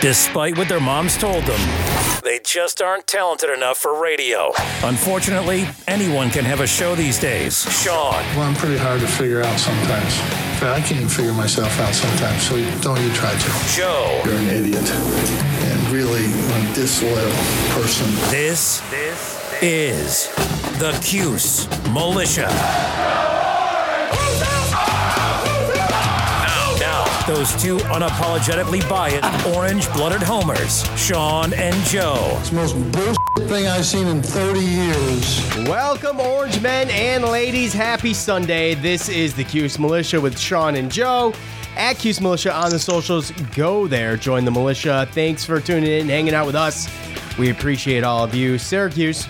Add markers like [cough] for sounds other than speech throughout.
Despite what their moms told them, they just aren't talented enough for radio. Unfortunately, anyone can have a show these days. Sean, Well, I'm pretty hard to figure out sometimes. Fact, I can't even figure myself out sometimes, so don't you try to. Joe, You're an idiot and really a disloyal person. this is the Cuse Militia. Those two unapologetically biased, orange-blooded homers, Sean and Joe. It's the most bullshit thing I've seen in 30 years. Welcome, Orange men and ladies. Happy Sunday. This is the Cuse Militia with Sean and Joe. At Cuse Militia on the socials. Go there, join the militia. Thanks for tuning in, hanging out with us. We appreciate all of you. Syracuse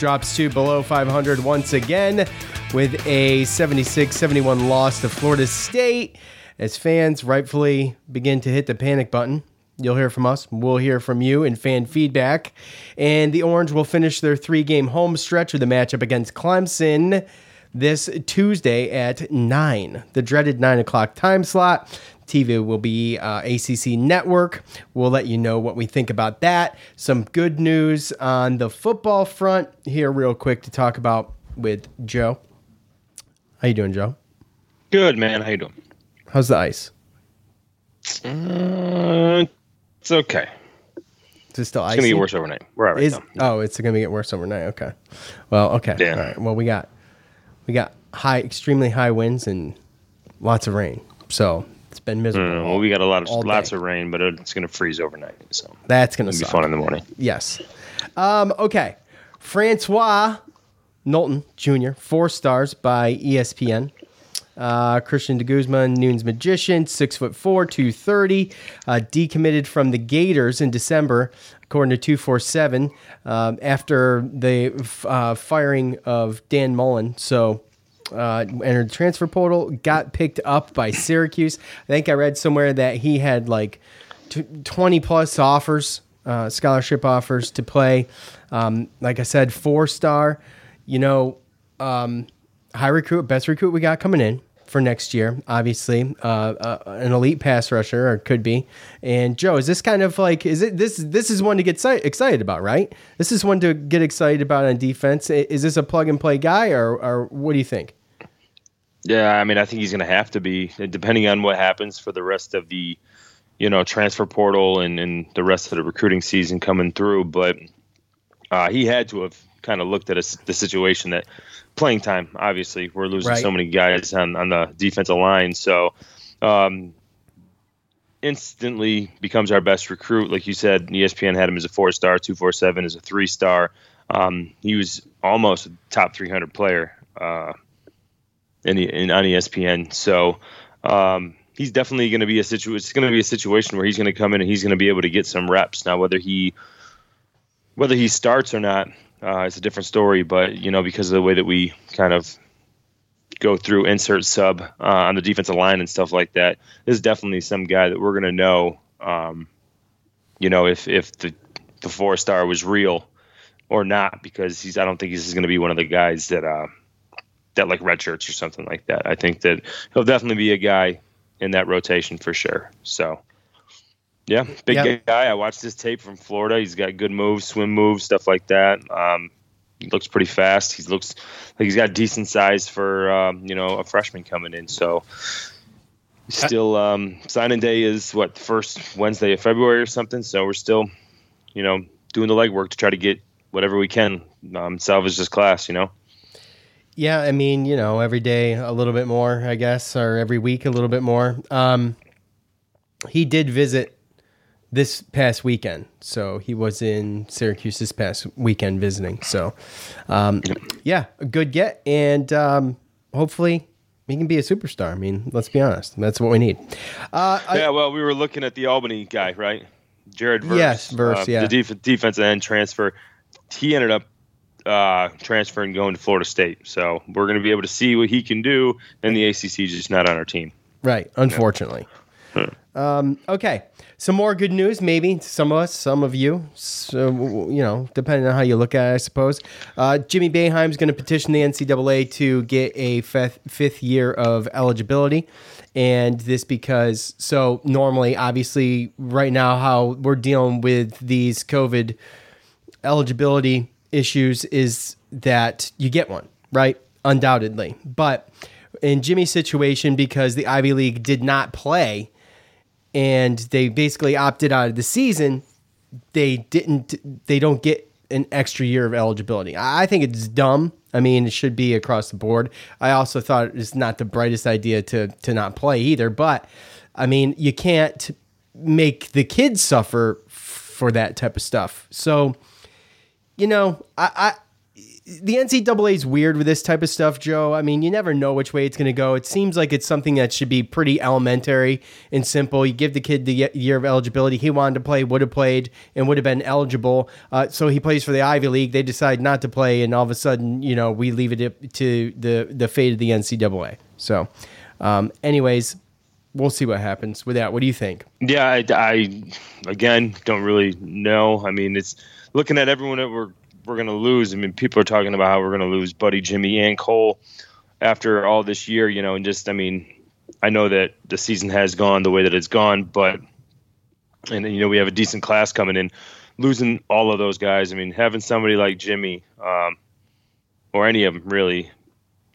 drops to below 500 once again with a 76 71 loss to Florida State as fans rightfully begin to hit the panic button. You'll hear from us. We'll hear from you in fan feedback. And the Orange will finish their three game home stretch with a matchup against Clemson this Tuesday at 9, the dreaded 9 o'clock time slot. TV will be uh, ACC Network. We'll let you know what we think about that. Some good news on the football front here, real quick, to talk about with Joe. How you doing, Joe? Good man, how you doing? How's the ice? Uh, it's okay. Is it still It's gonna get worse overnight. We're all right Is now. oh, it's gonna get worse overnight. Okay. Well, okay. Yeah. All right. Well, we got we got high, extremely high winds and lots of rain. So it's been miserable. Mm, well, we got a lot of lots day. of rain, but it's gonna freeze overnight, so That's gonna be fun in the morning. Yes. Um, okay. Francois Nolton Jr., four stars by ESPN. Uh, Christian de Guzman, Noon's magician, six foot four, 230, uh, decommitted from the Gators in December, according to 247, um, after the uh, firing of Dan Mullen. So, uh, entered the transfer portal, got picked up by Syracuse. I think I read somewhere that he had like t- 20 plus offers, uh, scholarship offers to play. Um, like I said, four star, you know, um, high recruit, best recruit we got coming in for next year, obviously, uh, uh, an elite pass rusher or could be. And Joe, is this kind of like, is it this, this is one to get si- excited about, right? This is one to get excited about on defense. Is this a plug and play guy or, or what do you think? Yeah, I mean, I think he's gonna have to be, depending on what happens for the rest of the, you know, transfer portal and and the rest of the recruiting season coming through. But uh, he had to have kind of looked at a the situation that playing time. Obviously, we're losing Right. so many guys on on the defensive line, so. Um, instantly becomes our best recruit. Like you said, ESPN had him as a four star, two four seven as a three star. Um, he was almost a top three hundred player uh, in, the, in on ESPN. So um, he's definitely going to be a situation. It's going to be a situation where he's going to come in and he's going to be able to get some reps. Now, whether he whether he starts or not, uh, it's a different story. But you know, because of the way that we kind of go through insert sub uh, on the defensive line and stuff like that, this is definitely some guy that we're to know. Um, you know, if if the the four star was real or not, because he's. I don't think he's going to be one of the guys that uh, that like red shirts or something like that. I think that he'll definitely be a guy in that rotation for sure. So. Yeah, big Yeah. guy. I watched his tape from Florida. He's got good moves, swim moves, stuff like that. Um, he looks pretty fast. He looks like he's got decent size for um, you know a freshman coming in. So still um, signing day is what first Wednesday of February or something. So we're still you know doing the legwork to try to get whatever we can um, salvage this class. You know. Yeah, I mean, you know, every day a little bit more, I guess, or every week a little bit more. Um, he did visit this past weekend, so he was in Syracuse this past weekend visiting. So, um, yeah, a good get, and um, hopefully he can be a superstar. I mean, let's be honest, that's what we need. Uh, I- yeah. Well, we were looking at the Albany guy, right? Jared Verse. Yes, Verse, uh, yeah. The def- defensive end transfer. He ended up uh, transferring, going to Florida State. So we're going to be able to see what he can do. And the ACC is just not on our team. Right, unfortunately. Um, okay, some more good news, maybe some of us, some of you. So you know, depending on how you look at it, I suppose. Uh, Jimmy Boeheim's going to petition the NCAA to get a fifth, fifth year of eligibility, and this because so normally, obviously, right now, how we're dealing with these COVID eligibility issues is that you get one, right? Undoubtedly. But in Jimmy's situation, because the Ivy League did not play and they basically opted out of the season, they didn't they don't get an extra year of eligibility. I think it's dumb. I mean, it should be across the board. I also thought it's not the brightest idea to to not play either, but I mean, you can't make the kids suffer for that type of stuff. So, you know, I the NCAA is weird with this type of stuff, Joe. I mean, you never know which way it's going to go. It seems like it's something that should be pretty elementary and simple. You give the kid the year of eligibility. He wanted to play, would have played, and would have been eligible. Uh, so he plays for the Ivy League. They decide not to play, and all of a sudden, you know, we leave it to the the fate of the NCAA. So, um, anyways, we'll see what happens with that. What do you think? Yeah, I, I again don't really know. I mean, it's looking at everyone that we're we're going to lose. I mean, people are talking about how we're going to lose Buddy, Jimmy, and Cole after all this year. You know, and just I mean, I know that the season has gone the way that it's gone, but and you know we have a decent class coming in. Losing all of those guys, I mean, having somebody like Jimmy um, or any of them really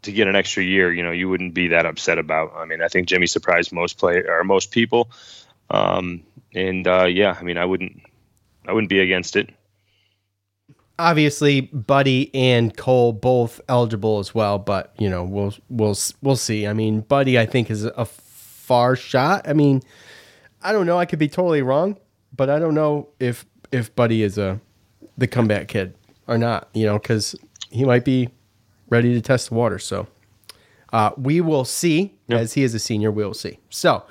to get an extra year, you know, you wouldn't be that upset about. I mean, I think Jimmy surprised most play or most people, um, and uh, yeah, I mean, I wouldn't, I wouldn't be against it. Obviously Buddy and Cole both eligible as well, but you know we'll we'll we'll see. I mean, Buddy I think is a far shot. I mean, I don't know. I could be totally wrong, but I don't know if if Buddy is a the comeback kid or not. You know, because he might be ready to test the water. So uh, we will see. As he is a senior, we will see. So.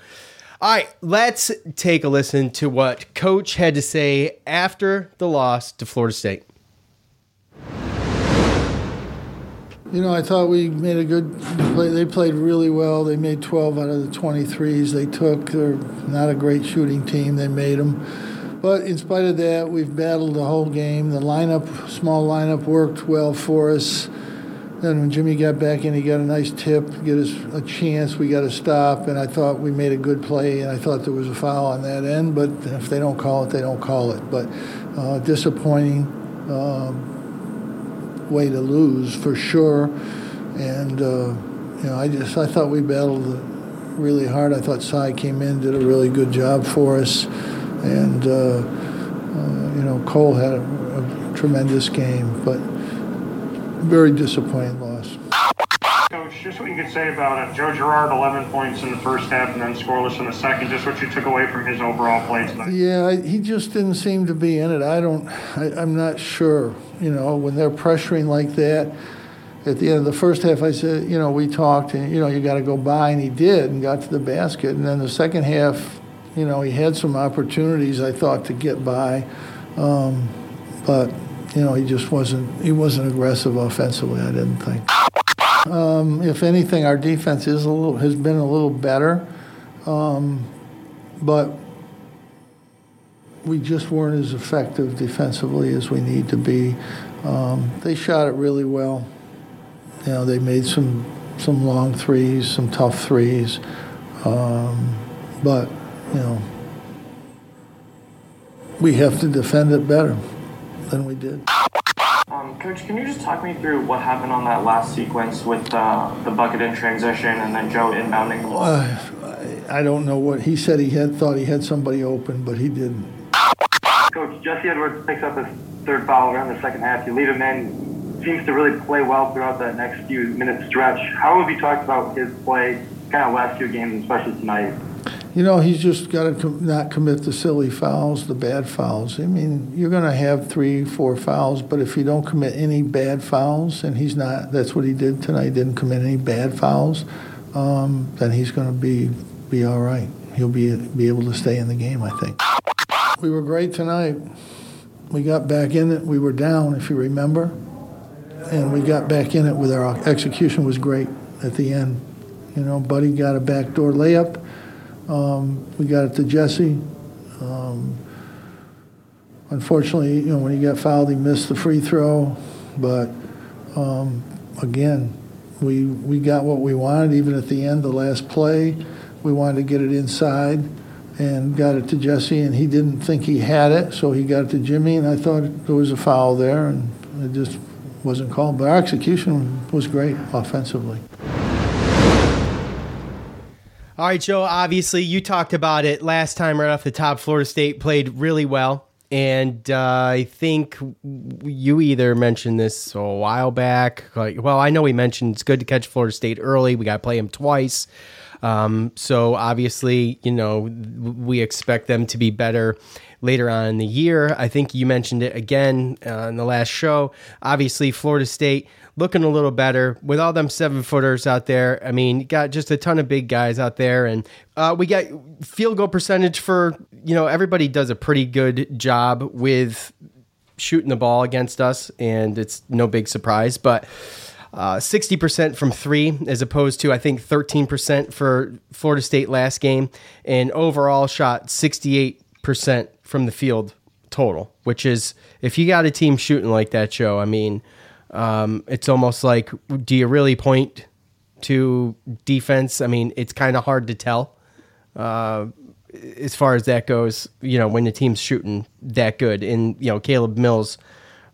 All right, let's take a listen to what Coach had to say after the loss to Florida State. You know, I thought we made a good play. They played really well. They made 12 out of the 23s they took. They're not a great shooting team. They made them. But in spite of that, we've battled the whole game. The lineup, small lineup, worked well for us. Then when Jimmy got back in, he got a nice tip, get us a chance. We got a stop, and I thought we made a good play, and I thought there was a foul on that end. But if they don't call it, they don't call it. But uh, disappointing. Um, way to lose for sure. And uh, you know, I just I thought we battled really hard. I thought Cy came in, did a really good job for us, and uh, uh, you know, Cole had a, a tremendous game, but very disappointing loss. Just what you could say about it. Joe Girard, 11 points in the first half and then scoreless in the second. Just what you took away from his overall play tonight. Yeah, I, he just didn't seem to be in it. I don't. I, I'm not sure. You know, when they're pressuring like that. At the end of the first half, I said, you know, we talked, and you know, you got to go by, and he did, and got to the basket. And then the second half, you know, he had some opportunities, I thought, to get by, um, but you know, he just wasn't. He wasn't aggressive offensively. I didn't think. Um, if anything, our defense is a little has been a little better, um, but we just weren't as effective defensively as we need to be. Um, they shot it really well. You know, they made some some long threes, some tough threes, um, but you know, we have to defend it better than we did. Um, Coach, can you just talk me through what happened on that last sequence with uh, the bucket in transition and then Joe inbounding the ball? Uh, I, I don't know what he said. He had thought he had somebody open, but he didn't. Coach, Jesse Edwards picks up his third foul around the second half. You leave him in. Seems to really play well throughout that next few minute stretch. How have you talked about his play, kind of last few games, especially tonight? You know, he's just got to com- not commit the silly fouls, the bad fouls. I mean, you're going to have three, four fouls, but if you don't commit any bad fouls, and he's not, that's what he did tonight, didn't commit any bad fouls, um, then he's going to be be all right. He'll be be able to stay in the game, I think. We were great tonight. We got back in it. We were down, if you remember, and we got back in it with our execution was great at the end. You know, Buddy got a backdoor layup. Um, we got it to Jesse. Um, unfortunately, you know, when he got fouled, he missed the free throw. But um, again, we we got what we wanted. Even at the end, the last play, we wanted to get it inside and got it to Jesse, and he didn't think he had it, so he got it to Jimmy, and I thought there was a foul there, and it just wasn't called. But our execution was great offensively. All right, Joe, obviously you talked about it last time right off the top. Florida State played really well. And uh, I think you either mentioned this a while back. Like, well, I know we mentioned it's good to catch Florida State early. We got to play them twice. Um, so obviously, you know, we expect them to be better later on in the year. I think you mentioned it again uh, in the last show. Obviously, Florida State looking a little better with all them seven footers out there. I mean, got just a ton of big guys out there, and uh, we got field goal percentage for you know everybody does a pretty good job with shooting the ball against us, and it's no big surprise, but. Uh, 60% from three, as opposed to, I think, 13% for Florida State last game, and overall shot 68% from the field total, which is, if you got a team shooting like that, Joe, I mean, um, it's almost like, do you really point to defense? I mean, it's kind of hard to tell uh, as far as that goes. You know, when the team's shooting that good, and you know, Caleb Mills,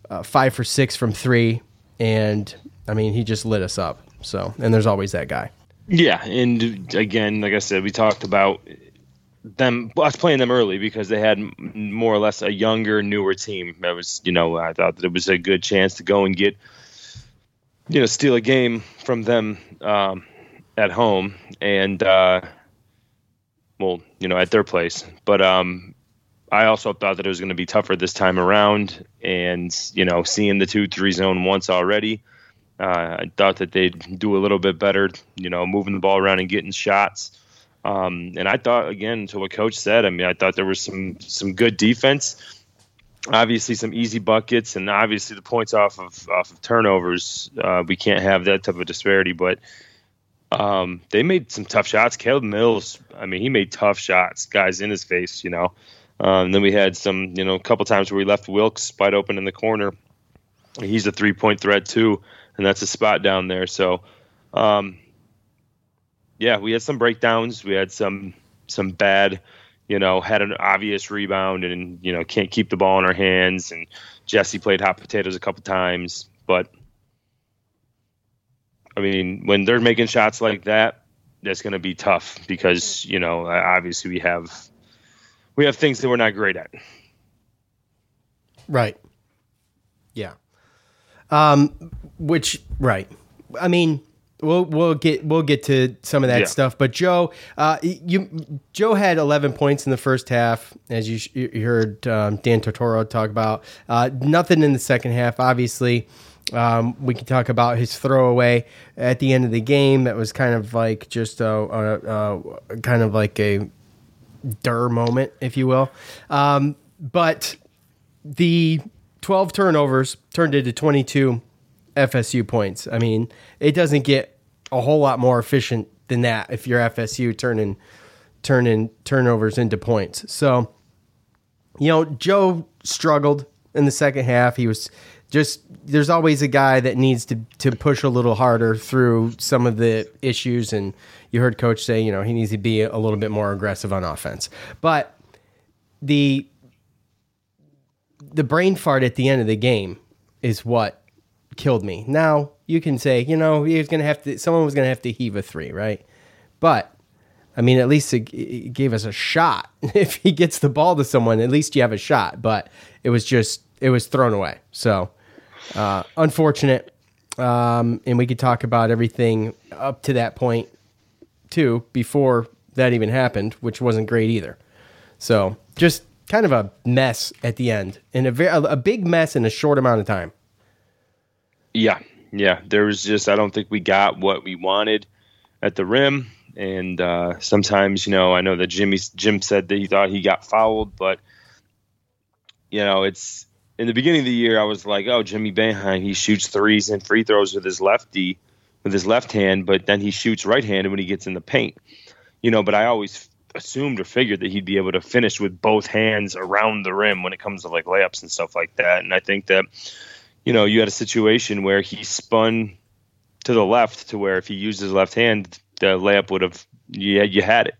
uh, five for six from three, and I mean, he just lit us up. So, and there's always that guy. Yeah, and again, like I said, we talked about them us playing them early because they had more or less a younger, newer team. That was, you know, I thought that it was a good chance to go and get, you know, steal a game from them um, at home and, uh, well, you know, at their place. But um, I also thought that it was going to be tougher this time around, and you know, seeing the two-three zone once already. Uh, I thought that they'd do a little bit better, you know, moving the ball around and getting shots. Um, and I thought again to what coach said. I mean, I thought there was some some good defense. Obviously, some easy buckets, and obviously the points off of off of turnovers. Uh, we can't have that type of disparity, but um, they made some tough shots. Caleb Mills, I mean, he made tough shots, guys in his face, you know. Um, then we had some, you know, a couple times where we left Wilkes wide open in the corner. He's a three point threat too, and that's a spot down there. So, um, yeah, we had some breakdowns. We had some some bad, you know, had an obvious rebound and you know can't keep the ball in our hands. And Jesse played hot potatoes a couple times, but I mean, when they're making shots like that, that's going to be tough because you know obviously we have we have things that we're not great at. Right. Yeah. Um. Which right. I mean We'll we'll get we'll get to some of that Yeah. stuff, but Joe, uh, you Joe had 11 points in the first half, as you, you heard um, Dan Tortoro talk about. Uh, nothing in the second half, obviously. Um, we can talk about his throwaway at the end of the game. That was kind of like just a, a, a kind of like a der moment, if you will. Um, but the 12 turnovers turned into 22 FSU points. I mean, it doesn't get a whole lot more efficient than that if you're FSU turning turning turnovers into points. So, you know, Joe struggled in the second half. He was just there's always a guy that needs to to push a little harder through some of the issues and you heard coach say, you know, he needs to be a little bit more aggressive on offense. But the the brain fart at the end of the game is what killed me. Now you can say, you know, he was gonna have to. Someone was gonna have to heave a three, right? But I mean, at least it, it gave us a shot. [laughs] If he gets the ball to someone, at least you have a shot. But it was just it was thrown away. So uh, unfortunate. Um, and we could talk about everything up to that point too, before that even happened, which wasn't great either. So just kind of a mess at the end, and a very a big mess in a short amount of time. Yeah, yeah. There was just I don't think we got what we wanted at the rim, and uh, sometimes you know I know that Jimmy Jim said that he thought he got fouled, but you know, it's in the beginning of the year, I was like, oh, Jimmy Boeheim, he shoots threes and free throws with his lefty, with his left hand, but then he shoots right handed when he gets in the paint. You know, but I always assumed or figured that he'd be able to finish with both hands around the rim when it comes to like layups and stuff like that. And I think that, you know, you had a situation where he spun to the left to where if he used his left hand, the layup would have, yeah, you had it.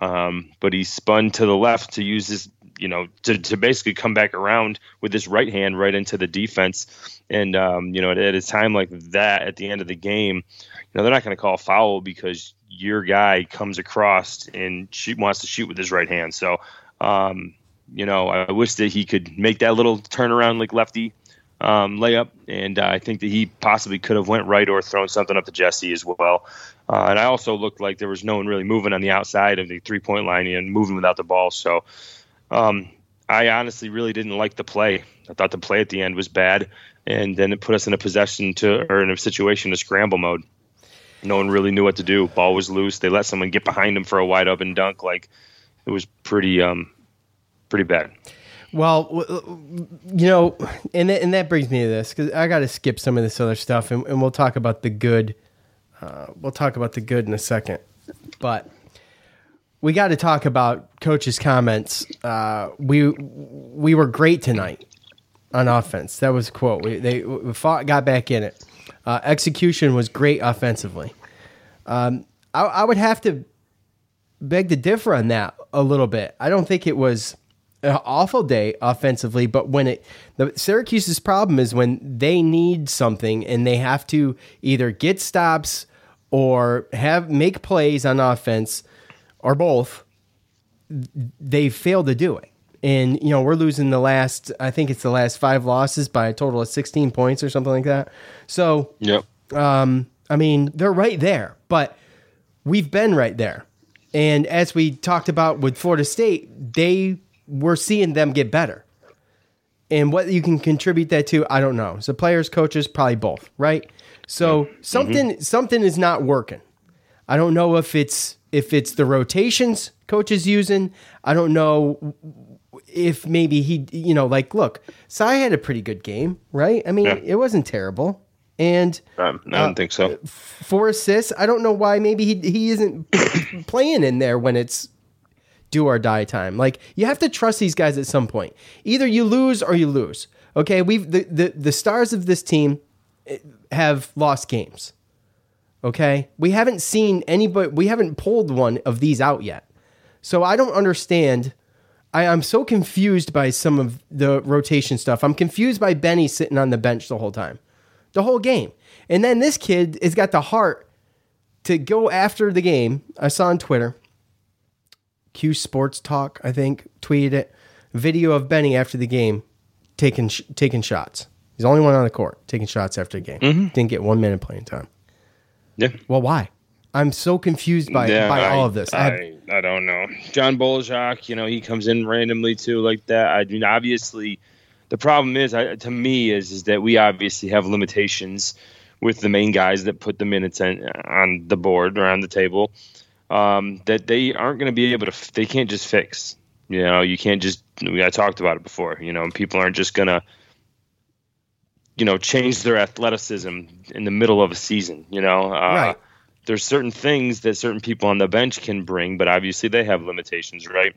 Um, but he spun to the left to use his you know, to, to basically come back around with his right hand right into the defense. And, um, you know, at, at, a time like that at the end of the game, you know, they're not going to call foul because your guy comes across and shoot, wants to shoot with his right hand. So, um, you know, I wish that he could make that little turnaround like lefty um, layup, and uh, I think that he possibly could have went right or thrown something up to Jesse as well. Uh, and I also looked like there was no one really moving on the outside of the three point line and moving without the ball. So um, I honestly really didn't like the play. I thought the play at the end was bad, and then it put us in a possession to or in a situation to scramble mode. No one really knew what to do. Ball was loose. They let someone get behind him for a wide open dunk. Like it was pretty, um, pretty bad. Well, you know, and and that brings me to this because I got to skip some of this other stuff, and, and we'll talk about the good. Uh, we'll talk about the good in a second, but we got to talk about coach's comments. Uh, we we were great tonight on offense. That was a quote. We, they we fought, got back in it. Uh, execution was great offensively. Um, I, I, would have to beg to differ on that a little bit. I don't think it was an awful day offensively, but when it the Syracuse's problem is when they need something and they have to either get stops or have make plays on offense or both, they fail to do it. And you know we're losing the last. I think it's the last five losses by a total of sixteen points or something like that. So, yep. Um, I mean, they're right there, but we've been right there. And as we talked about with Florida State, they were seeing them get better. And what you can contribute that to, I don't know. So players, coaches, probably both, right? So mm-hmm. something something is not working. I don't know if it's if it's the rotations coach is using. I don't know if maybe he, you know, like, look, Sai had a pretty good game, right? I mean, yeah. it wasn't terrible. And um, I don't uh, think so. Four assists. I don't know why. Maybe he he isn't [coughs] playing in there when it's do or die time. Like you have to trust these guys at some point. Either you lose or you lose. Okay, we've the the, the stars of this team eh, have lost games. Okay, we haven't seen anybody. We haven't pulled one of these out yet. So I don't understand. I, I, am so confused by some of the rotation stuff. I'm confused by Benny sitting on the bench the whole time, the whole game. And then this kid has got the heart to go after the game. I saw on Twitter, Q Sports Talk, I think, tweeted it. Video of Benny after the game taking taking shots. He's the only one on the court taking shots after the game. Mm-hmm. Didn't get one minute playing time. Yeah. Well, why? I'm so confused by yeah, by I, all of this. I, I, I don't know. John Bol Ajak, you know, he comes in randomly too, like that. I mean, obviously, the problem is, I, to me, is is that we obviously have limitations with the main guys that put the minutes in, on the board or on the table. Um, that they aren't going to be able to. They can't just fix. You know, you can't just. I talked about it before. You know, people aren't just going to you know, change their athleticism in the middle of a season. You know, uh, right. There's certain things that certain people on the bench can bring, but obviously they have limitations, right?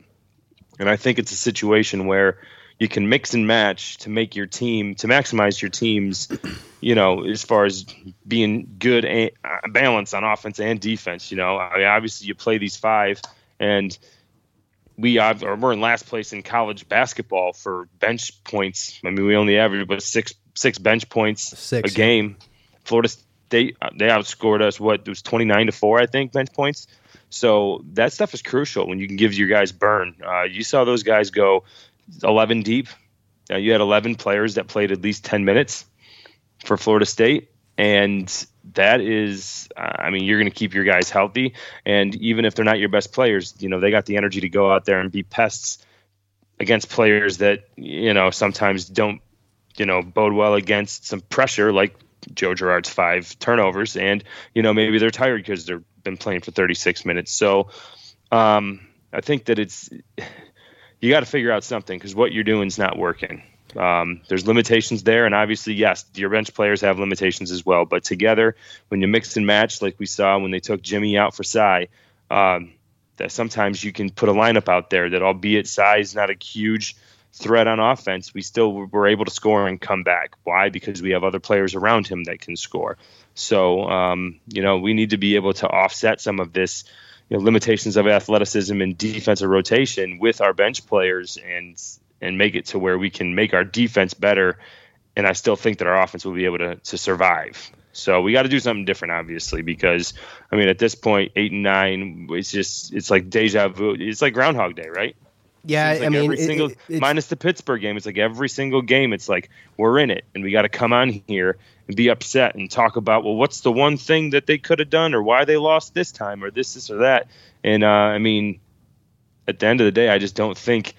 And I think it's a situation where you can mix and match to make your team to maximize your team's, [clears throat] you know, as far as being good and uh, balance on offense and defense. You know, I mean, obviously you play these five, and we are we're in last place in college basketball for bench points. I mean, we only average about six six bench points six, a game. Florida State uh, they outscored us. What it was twenty nine to four, I think, bench points. So that stuff is crucial when you can give your guys burn. Uh, you saw those guys go eleven deep. Uh, you had eleven players that played at least ten minutes for Florida State, and that is, I mean, you're going to keep your guys healthy, and even if they're not your best players, you know they got the energy to go out there and be pests against players that you know sometimes don't you know, bode well against some pressure like Joe Girard's five turnovers, and you know maybe they're tired because they've been playing for 36 minutes. So um, I think that it's you got to figure out something because what you're doing is not working. Um, there's limitations there, and obviously, yes, your bench players have limitations as well. But together, when you mix and match, like we saw when they took Jimmy out for Cy, um, that sometimes you can put a lineup out there that, albeit size not a huge threat on offense, we still were able to score and come back. Why? Because we have other players around him that can score. So, um, you know, we need to be able to offset some of this you know, limitations of athleticism and defensive rotation with our bench players and and make it to where we can make our defense better. And I still think that our offense will be able to to survive. So we got to do something different, obviously, because I mean, at this point, eight and nine, it's just it's like deja vu. It's like Groundhog Day, right? Yeah, like I mean, every it- single it- minus the Pittsburgh game, it's like every single game, it's like we're in it, and we got to come on here and be upset and talk about well, what's the one thing that they could have done, or why they lost this time, or this, this, or that. And uh, I mean, at the end of the day, I just don't think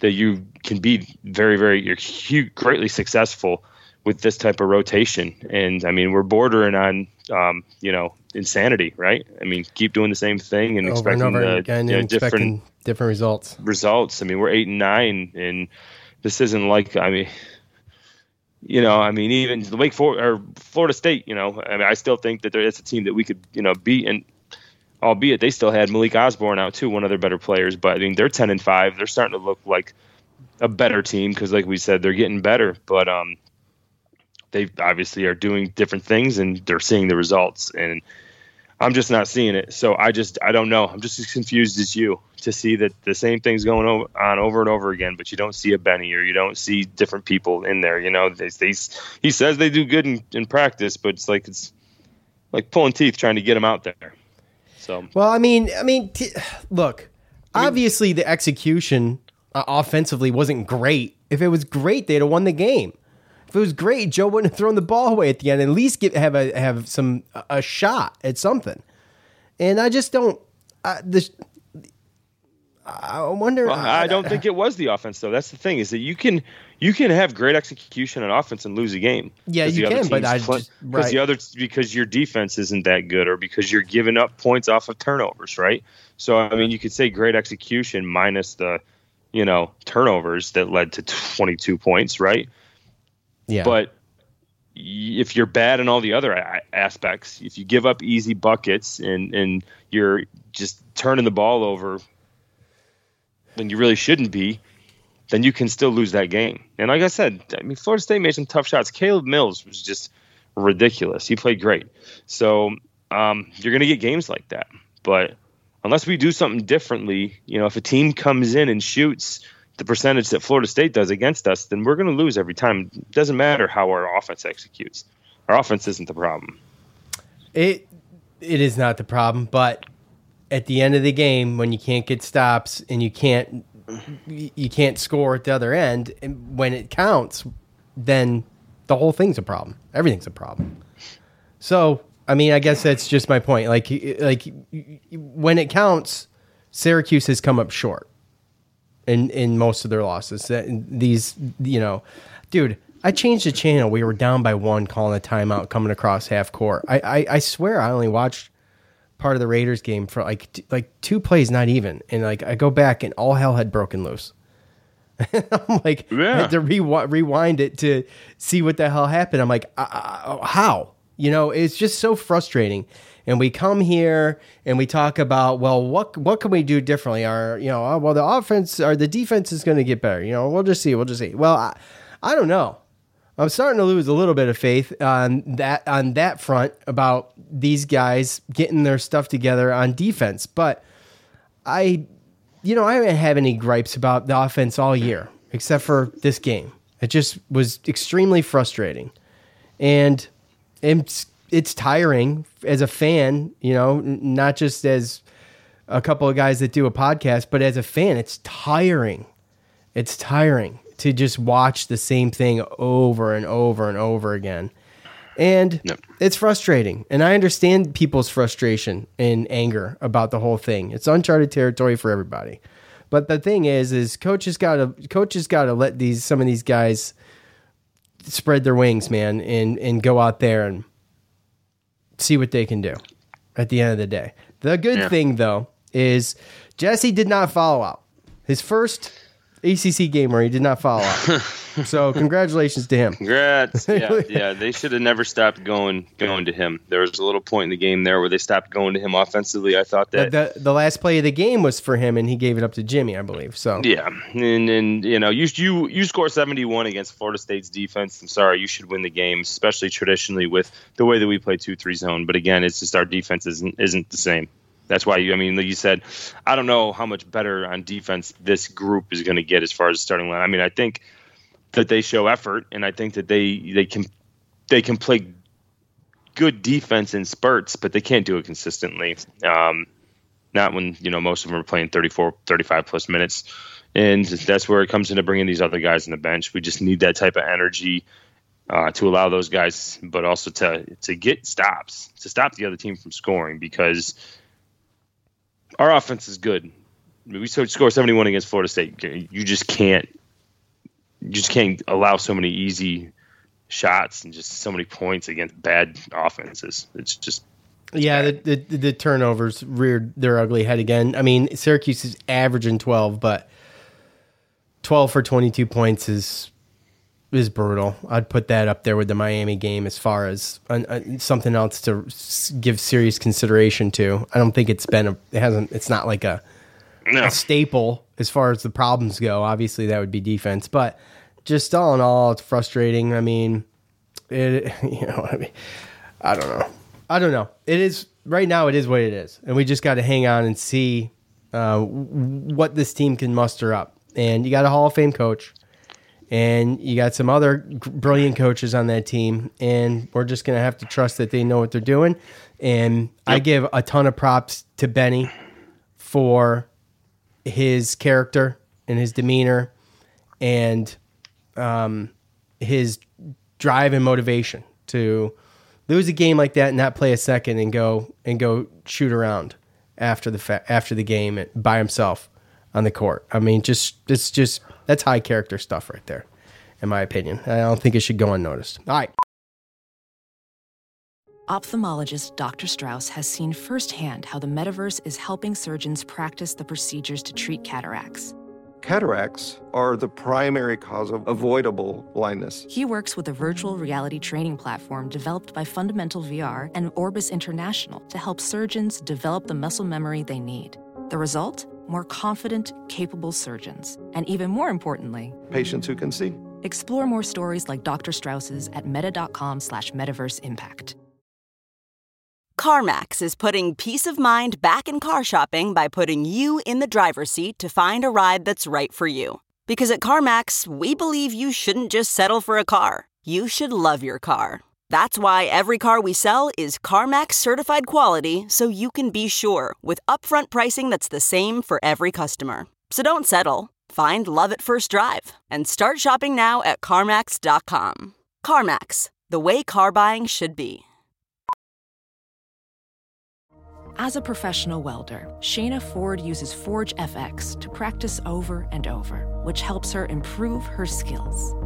that you can be very, very, you're hu greatly successful with this type of rotation. And I mean, we're bordering on, um, you know, insanity, right? I mean, keep doing the same thing and over and expecting over the, again you know, and different expecting different results. results. I mean, we're eight and nine, and this isn't like I mean, you know, I mean, even the Wake or Florida State. You know, I mean, I still think that there is a team that we could, you know, beat, and albeit they still had Malik Osborne out too, one of their better players. But I mean, they're ten and five. They're starting to look like a better team because, like we said, they're getting better. But um, they obviously are doing different things, and they're seeing the results and. I'm just not seeing it. So I just I don't know. I'm just as confused as you to see that the same thing's going on over and over again, but you don't see a Benny or you don't see different people in there. You know, they, they he says they do good in, in practice, but it's like it's like pulling teeth trying to get him out there. So Well, I mean, I mean, t- look, obviously the execution uh, offensively wasn't great. If it was great, they'd have won the game. If it was great, Joe wouldn't have thrown the ball away at the end. At least get have a have some a- shot at something. And I just don't. I this. I wonder. Well, I don't think it was the offense though. That's the thing is that you can you can have great execution on offense and lose a game. Yeah, you can, but I because right. the other because your defense isn't that good or because you're giving up points off of turnovers, right? So I mean, you could say great execution minus the you know turnovers that led to 22 points, right? Yeah. But if you're bad in all the other aspects, if you give up easy buckets and and you're just turning the ball over when you really shouldn't be, then you can still lose that game. And like I said, I mean, Florida State made some tough shots. Caleb Mills was just ridiculous. He played great. So um, you're going to get games like that. But unless we do something differently, you know, if a team comes in and shoots the percentage that Florida State does against us, then we're going to lose every time. It doesn't matter how our offense executes. Our offense isn't the problem. It it is not the problem, but at the end of the game, when you can't get stops and you can't you can't score at the other end, when it counts, then the whole thing's a problem. Everything's a problem. So, I mean, I guess that's just my point. Like, like when it counts, Syracuse has come up short in in most of their losses. That these, you know, dude, I changed the channel. We were down by one, calling a timeout, coming across half court. I I, I swear I only watched part of the Raiders game for like t- like two plays, not even. And like I go back and all hell had broken loose. [laughs] I'm like, I had to rewi- rewind it to see what the hell happened. I'm like, uh, uh, how? You know, it's just so frustrating. And we come here and we talk about, well, what what can we do differently? Our, you know, well, the offense or the defense is going to get better. You know, we'll just see. We'll just see. Well, I, I don't know. I'm starting to lose a little bit of faith on that on that front about these guys getting their stuff together on defense. But I, you know, I haven't had any gripes about the offense all year except for this game. It just was extremely frustrating, and it's it's tiring as a fan. You know, not just as a couple of guys that do a podcast, but as a fan, it's tiring. It's tiring to just watch the same thing over and over and over again. And it's frustrating. And I understand people's frustration and anger about the whole thing. It's uncharted territory for everybody. But the thing is, is coaches gotta coaches gotta let these some of these guys spread their wings, man, and and go out there and see what they can do at the end of the day. The good Yeah. thing though is Jesse did not follow up. His first ACC gamer. he did not follow up. [laughs] so congratulations to him. Congrats. [laughs] Yeah, yeah. They should have never stopped going going to him. There was a little point in the game there where they stopped going to him offensively. I thought that the the last play of the game was for him, and he gave it up to Jimmy, I believe. So yeah, and and you know you you you score seventy one against Florida State's defense. I'm sorry, you should win the game, especially traditionally with the way that we play two three zone. But again, it's just our defense isn't isn't the same. That's why you. I mean, like you said, I don't know how much better on defense this group is going to get as far as starting line. I mean, I think that they show effort, and I think that they they can they can play good defense in spurts, but they can't do it consistently. Um, not when you know most of them are playing 34, 35 plus minutes, and that's where it comes into bringing these other guys on the bench. We just need that type of energy. Uh, to allow those guys, but also to to get stops, to stop the other team from scoring, because our offense is good. We score 71 against Florida State. You just can't you just can't allow so many easy shots and just so many points against bad offenses. It's just it's yeah, the, the, the turnovers reared their ugly head again. I mean, Syracuse is averaging 12, but 12 for 22 points is is brutal. I'd put that up there with the Miami game as far as uh, something else to give serious consideration to. I don't think it's been a it hasn't it's not like a, no. a staple as far as the problems go. Obviously that would be defense, but just all in all it's frustrating. I mean, it [laughs] you know, I mean I don't know. I don't know. It is right now it is what it is. And we just got to hang on and see uh, what this team can muster up. And you got a Hall of Fame coach and you got some other brilliant coaches on that team, and we're just gonna have to trust that they know what they're doing. And yep. I give a ton of props to Benny for his character and his demeanor and um, his drive and motivation to lose a game like that and not play a second and go and go shoot around after the fa- after the game by himself on the court. I mean, just it's just that's high character stuff right there, in my opinion. I don't think it should go unnoticed. All right. Ophthalmologist Dr. Strauss has seen firsthand how the metaverse is helping surgeons practice the procedures to treat cataracts. Cataracts are the primary cause of avoidable blindness. He works with a virtual reality training platform developed by Fundamental VR and Orbis International to help surgeons develop the muscle memory they need. The result? More confident, capable surgeons. And even more importantly, patients who can see. Explore more stories like Dr. Strauss's at meta.com slash metaverse impact. CarMax is putting peace of mind back in car shopping by putting you in the driver's seat to find a ride that's right for you. Because at CarMax, we believe you shouldn't just settle for a car. You should love your car. That's why every car we sell is CarMax certified quality so you can be sure with upfront pricing that's the same for every customer. So don't settle. Find love at first drive and start shopping now at CarMax.com. CarMax, the way car buying should be. As a professional welder, Shayna Ford uses Forge FX to practice over and over, which helps her improve her skills.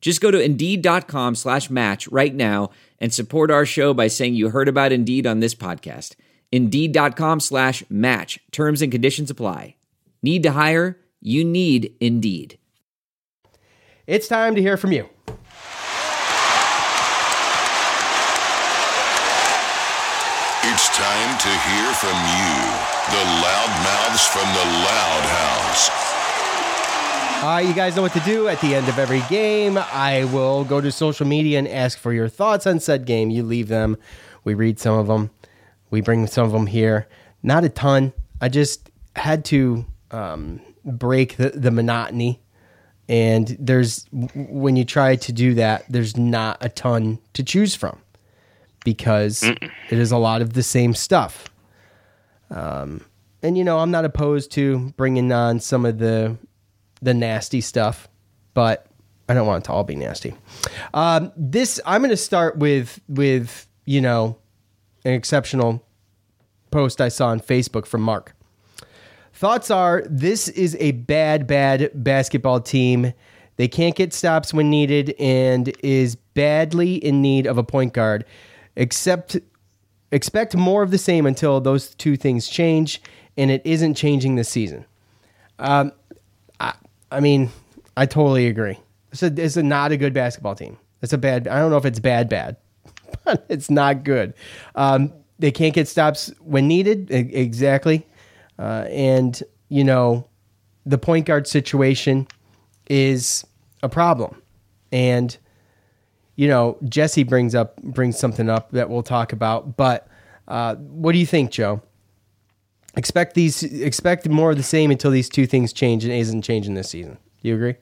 Just go to Indeed.com slash match right now and support our show by saying you heard about Indeed on this podcast. Indeed.com slash match. Terms and conditions apply. Need to hire? You need Indeed. It's time to hear from you. It's time to hear from you, the loudmouths from the Loud House. Right, you guys know what to do. At the end of every game, I will go to social media and ask for your thoughts on said game. You leave them. We read some of them. We bring some of them here. Not a ton. I just had to um, break the, the monotony. And there's, when you try to do that, there's not a ton to choose from because it is a lot of the same stuff. Um, and you know, I'm not opposed to bringing on some of the the nasty stuff, but I don't want it to all be nasty. Um, this I'm going to start with with you know an exceptional post I saw on Facebook from Mark. Thoughts are this is a bad, bad basketball team. They can't get stops when needed and is badly in need of a point guard. Except expect more of the same until those two things change, and it isn't changing this season. Um, I, I mean, I totally agree. It's, a, it's a not a good basketball team. It's a bad. I don't know if it's bad, bad, [laughs] but it's not good. Um, they can't get stops when needed. Exactly, uh, and you know, the point guard situation is a problem, and you know, Jesse brings up brings something up that we'll talk about. But uh, what do you think, Joe? Expect these expect more of the same until these two things change and isn't changing this season. You agree?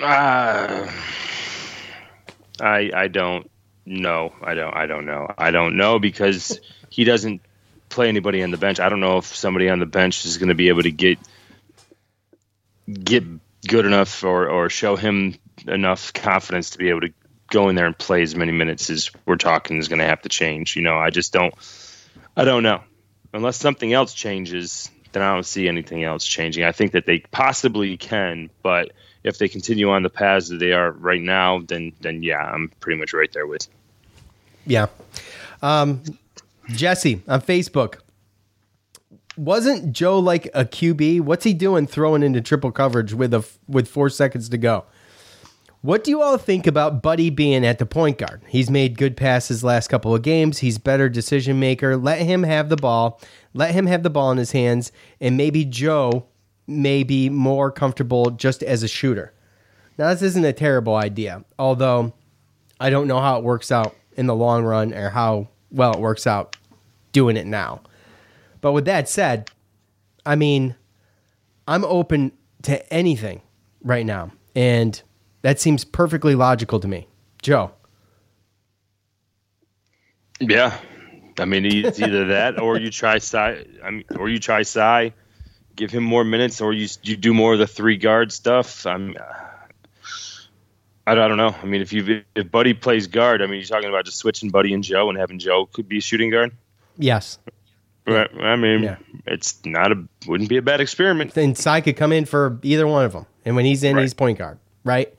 Uh, I I don't know. I don't I don't know. I don't know because [laughs] he doesn't play anybody on the bench. I don't know if somebody on the bench is going to be able to get get good enough or or show him enough confidence to be able to go in there and play as many minutes as we're talking is going to have to change. You know, I just don't I don't know. Unless something else changes, then I don't see anything else changing. I think that they possibly can, but if they continue on the paths that they are right now, then then yeah, I'm pretty much right there with. Yeah. Um, Jesse on Facebook. Wasn't Joe like a QB? What's he doing throwing into triple coverage with a with four seconds to go? What do you all think about Buddy being at the point guard? He's made good passes last couple of games. He's better decision maker. Let him have the ball. Let him have the ball in his hands, and maybe Joe may be more comfortable just as a shooter. Now this isn't a terrible idea, although I don't know how it works out in the long run or how well it works out doing it now. But with that said, I mean, I'm open to anything right now. And that seems perfectly logical to me. Joe. Yeah, I mean it's either that or you try Cy. I mean, or you try Cy, give him more minutes, or you you do more of the three guard stuff. I'm. I don't, know. I mean, if you if Buddy plays guard, I mean, you're talking about just switching Buddy and Joe and having Joe could be a shooting guard. Yes. Right. I mean, Yeah. it's not a wouldn't be a bad experiment. Then Cy could come in for either one of them. And when he's in, Right. he's point guard, right?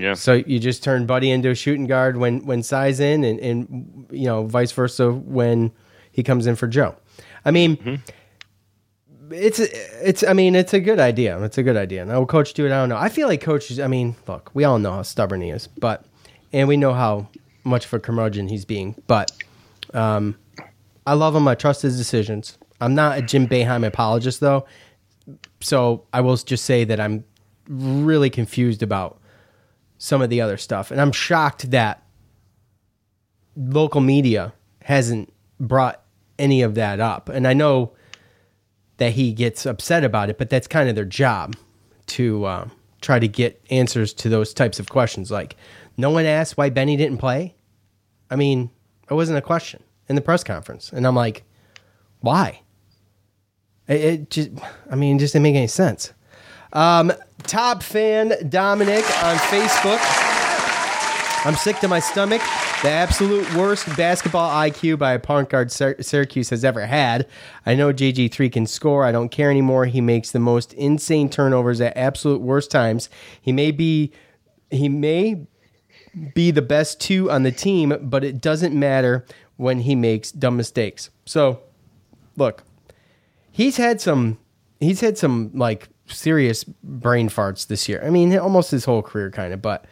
Yeah. So you just turn Buddy into a shooting guard when when Cy's in, and, and you know vice versa when he comes in for Joe. I mean, Mm-hmm. it's it's. I mean, it's a good idea. It's a good idea. Now, will Coach do it? I don't know. I feel like coaches. I mean, look, we all know how stubborn he is, but and we know how much of a curmudgeon he's being. But um, I love him. I trust his decisions. I'm not a Jim Boeheim apologist, though. So I will just say that I'm really confused about some of the other stuff. And I'm shocked that local media hasn't brought any of that up. And I know that he gets upset about it, but that's kind of their job to uh, try to get answers to those types of questions. Like, no one asked why Benny didn't play. I mean, it wasn't a question in the press conference. And I'm like, why? It, it just, I mean, it just didn't make any sense. Um, top fan Dominic on Facebook. I'm sick to my stomach. The absolute worst basketball IQ by a point guard Syr- Syracuse has ever had. I know JG3 can score. I don't care anymore. He makes the most insane turnovers at absolute worst times. He may be, he may be the best two on the team, but it doesn't matter when he makes dumb mistakes. So, look, he's had some he's had some like serious brain farts this year. I mean, almost his whole career kind of, but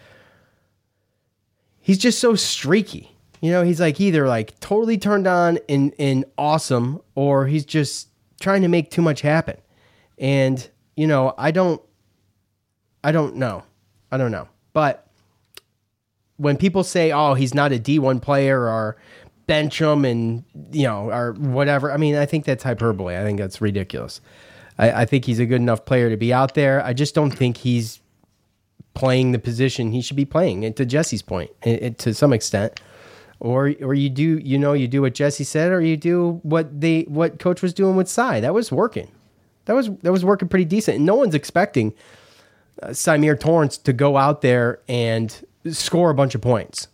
he's just so streaky. You know, he's like either like totally turned on and and awesome or he's just trying to make too much happen. And, you know, I don't I don't know. I don't know. But when people say, "Oh, he's not a D1 player," or bench him and you know or whatever, I mean, I think that's hyperbole. I think that's ridiculous. I, I think he's a good enough player to be out there. I just don't think he's playing the position he should be playing. And to Jesse's point, it, it- to some extent, or or you do you know you do what Jesse said, or you do what they what coach was doing with Cy. That was working. That was that was working pretty decent. And no one's expecting uh, Symir Torrence to go out there and score a bunch of points.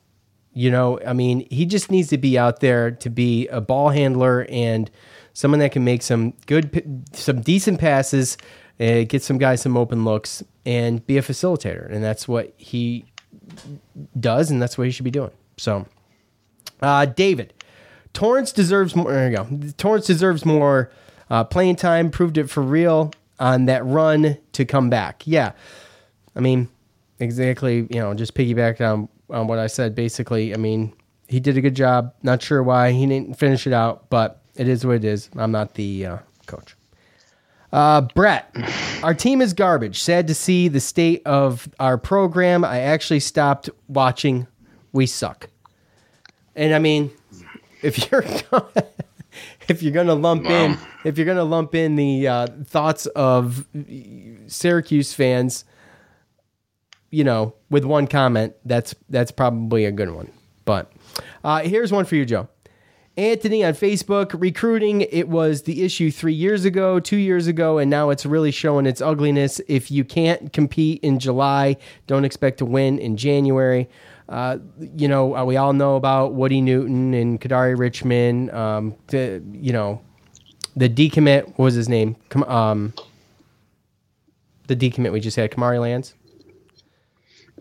You know, I mean, he just needs to be out there to be a ball handler and someone that can make some good, some decent passes, uh, get some guys some open looks, and be a facilitator. And that's what he does, and that's what he should be doing. So, uh, David, Torrence deserves more. There you go. Torrence deserves more uh, playing time. Proved it for real on that run to come back. Yeah, I mean, exactly. You know, just piggyback on on what I said. Basically, I mean, he did a good job. Not sure why he didn't finish it out, but it is what it is. I'm not the uh, coach. Uh, Brett, [laughs] our team is garbage. Sad to see the state of our program. I actually stopped watching. We suck. And I mean, if you're [laughs] if you're gonna lump in if you're gonna lump in the uh, thoughts of Syracuse fans, you know, with one comment, that's that's probably a good one. But uh, here's one for you, Joe. Anthony on Facebook, recruiting, it was the issue three years ago, two years ago, and now it's really showing its ugliness. If you can't compete in July, don't expect to win in January. Uh, you know, uh, we all know about Woody Newton and Kadary Richmond. Um, the, you know, the decommit, what was his name? Um, the decommit we just had, Kamari Lands.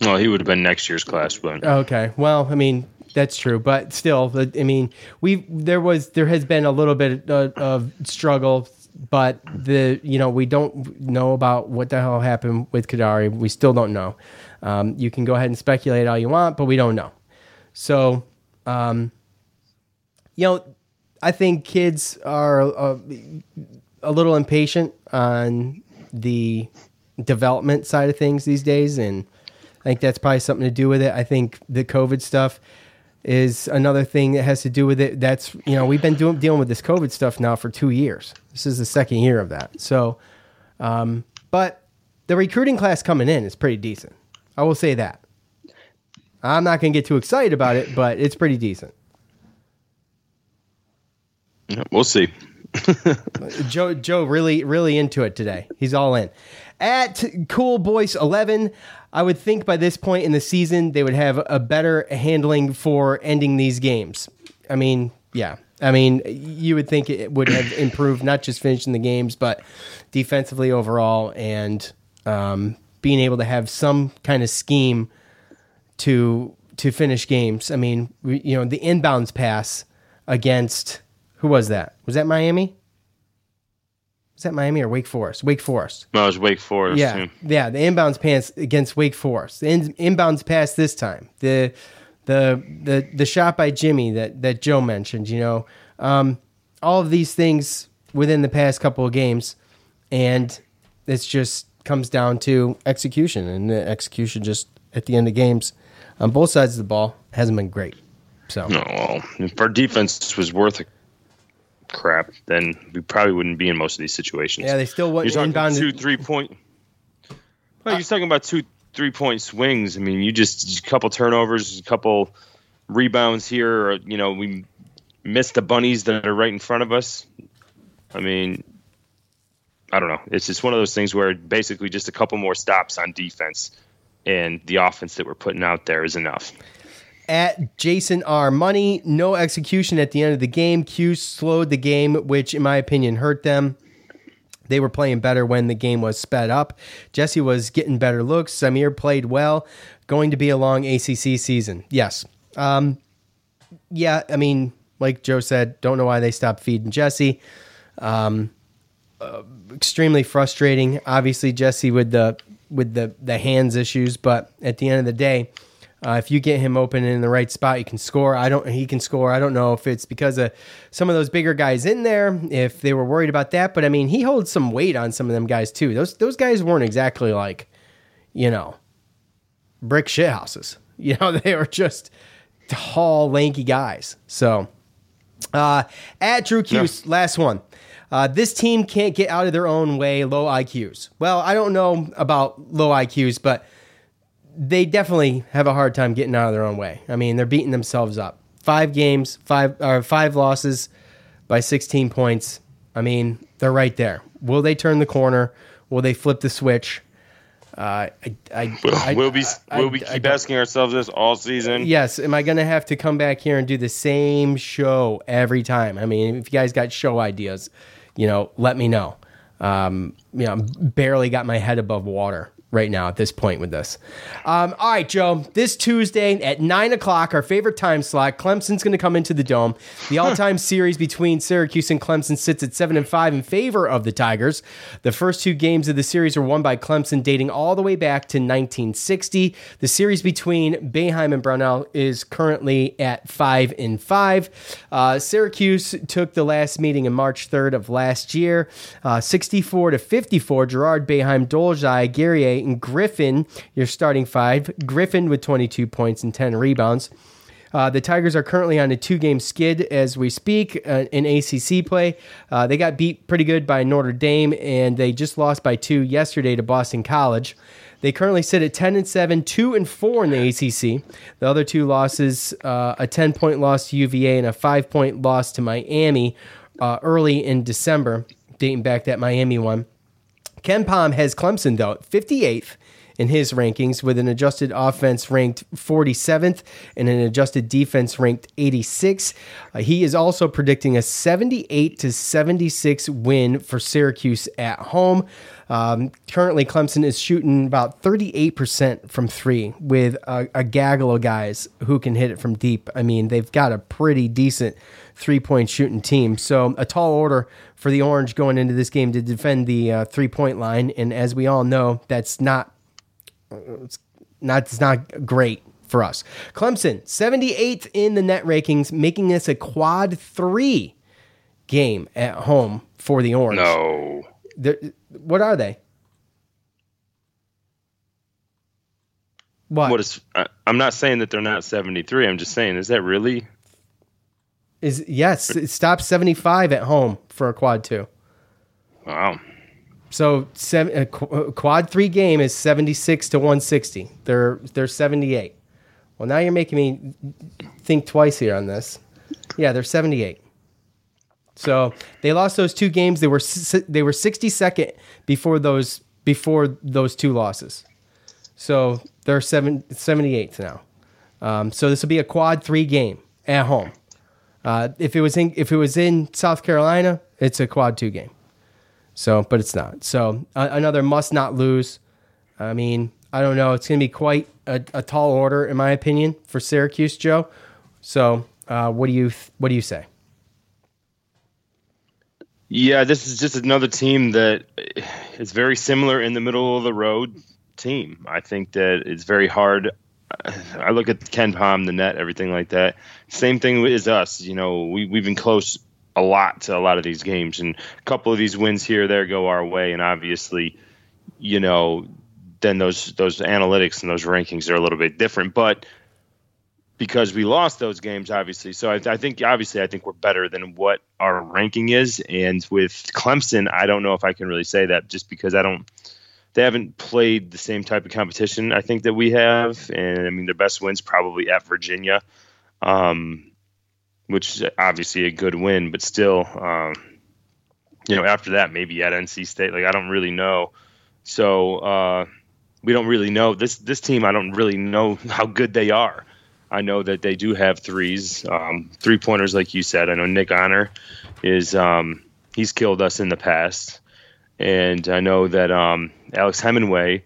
Well, he would have been next year's class, but Okay. Well, I mean, that's true, but still, I mean, we there was there has been a little bit of, of struggle, but the you know we don't know about what the hell happened with Kadary. We still don't know. Um, you can go ahead and speculate all you want, but we don't know. So, um, you know, I think kids are uh, a little impatient on the development side of things these days, and I think that's probably something to do with it. I think the COVID stuff is another thing that has to do with it. That's you know we've been doing dealing with this COVID stuff now for two years. This is the second year of that. So, um, but the recruiting class coming in is pretty decent. I will say that. I'm not going to get too excited about it, but it's pretty decent. yeah, we'll see. [laughs] Joe Joe really really into it today. He's all in. At Cool Boys 11, I would think by this point in the season they would have a better handling for ending these games. I mean, yeah. I mean, you would think it would have improved not just finishing the games, but defensively overall and um, being able to have some kind of scheme to to finish games. I mean, you know, the inbounds pass against who was that? Was that Miami? Was that Miami or Wake Forest? Wake Forest. No, it was Wake Forest. Yeah, too. yeah. The inbounds pass against Wake Forest. The in, inbounds pass this time. The the the the shot by Jimmy that that Joe mentioned. You know, um, all of these things within the past couple of games, and it's just comes down to execution, and the execution just at the end of games on both sides of the ball hasn't been great. So No, if our defense was worth a crap, then we probably wouldn't be in most of these situations. Yeah, they still wouldn't You're talking inbound- two, three point. Well, you're talking about two, three point swings. I mean, you just, just a couple turnovers, a couple rebounds here. Or, you know, we missed the bunnies that are right in front of us. I mean, I don't know. It's just one of those things where basically just a couple more stops on defense, and the offense that we're putting out there is enough. At Jason R. Money. No execution at the end of the game. Q slowed the game, which, in my opinion, hurt them. They were playing better when the game was sped up. Jesse was getting better looks. Symir played well. Going to be a long ACC season. Yes. Um, yeah, I mean, like Joe said, don't know why they stopped feeding Jesse. Um, uh, extremely frustrating. Obviously, Jesse with the with the the hands issues, but at the end of the day, uh, if you get him open in the right spot, you can score. I don't. He can score. I don't know if it's because of some of those bigger guys in there, if they were worried about that. But I mean, he holds some weight on some of them guys too. Those those guys weren't exactly like, you know, brick shit houses. [laughs] You know, they were just tall, lanky guys. So, uh, at Drew Cuse, last one. Uh, this team can't get out of their own way, low IQs. Well, I don't know about low IQs, but they definitely have a hard time getting out of their own way. I mean, they're beating themselves up. Five games, five or five losses by 16 points. I mean, they're right there. Will they turn the corner? Will they flip the switch? Uh, I, I, I, we'll be we'll be keep asking ourselves this all season. Yes. Am I going to have to come back here and do the same show every time? I mean, if you guys got show ideas, you know, let me know. Um, you know, I'm barely got my head above water right now at this point with this. Um, all right, Joe. This Tuesday at nine o'clock, our favorite time slot. Clemson's going to come into the dome. The all-time series between Syracuse and Clemson sits at seven and five in favor of the Tigers. The first two games of the series are won by Clemson, dating all the way back to 1960. The series between Boeheim and Brownell is currently at five and five. Uh, Syracuse took the last meeting in March 3rd of last year, uh, 64 to 54. Girard Boeheim, Dolezaj, Guerrier, and Griffin, your starting five. Griffin with 22 points and 10 rebounds. Uh, the Tigers are currently on a two game skid as we speak uh, in ACC play. Uh, they got beat pretty good by Notre Dame, and they just lost by two yesterday to Boston College. They currently sit at 10 and 7, 2 and 4 in the ACC. The other two losses uh, a 10 point loss to UVA and a 5 point loss to Miami uh, early in December, dating back that Miami one. KenPom has Clemson, though, 58th in his rankings, with an adjusted offense ranked 47th and an adjusted defense ranked 86. Uh, he is also predicting a 78 to 76 win for Syracuse at home. Um, currently, Clemson is shooting about 38% from three with a, a gaggle of guys who can hit it from deep. I mean, they've got a pretty decent three point shooting team. So, a tall order for the Orange going into this game to defend the uh, three point line. And as we all know, that's not it's not it's not great for us. Clemson, 78th in the net rankings, making this a quad three game at home for the Orange. No. They're, what are they? What? What is? I, I'm not saying that they're not 73. I'm just saying, is that really? Is yes, it stops 75 at home for a quad two. Wow. So seven, a quad three game is 76 to 160. They're they're 78. Well, now you're making me think twice here on this. Yeah, they're 78. So they lost those two games. They were they were 62nd before those before those two losses. So they're seven, 78th now. Um, so this will be a quad three game at home. Uh, if it was in if it was in South Carolina, it's a quad two game. So, but it's not. So uh, another must not lose. I mean, I don't know. It's going to be quite a, a tall order, in my opinion, for Syracuse, Joe. So, uh, what do you what do you say? Yeah, this is just another team that is very similar in the middle of the road team. I think that it's very hard. I look at KenPom, the net, everything like that. Same thing is us. You know, we we've been close a lot to a lot of these games, and a couple of these wins here there go our way, and obviously, you know, then those those analytics and those rankings are a little bit different, but because we lost those games, obviously. So I, I, think, obviously, I think we're better than what our ranking is. And with Clemson, I don't know if I can really say that just because I don't. They haven't played the same type of competition I think that we have, and I mean their best wins probably at Virginia, um, which is obviously a good win, but still, um, you know, after that maybe at NC State. Like I don't really know. So uh, we don't really know this this team. I don't really know how good they are. I know that they do have threes, um, three pointers, like you said. I know Nick Honor is um, he's killed us in the past, and I know that um, Alex Hemenway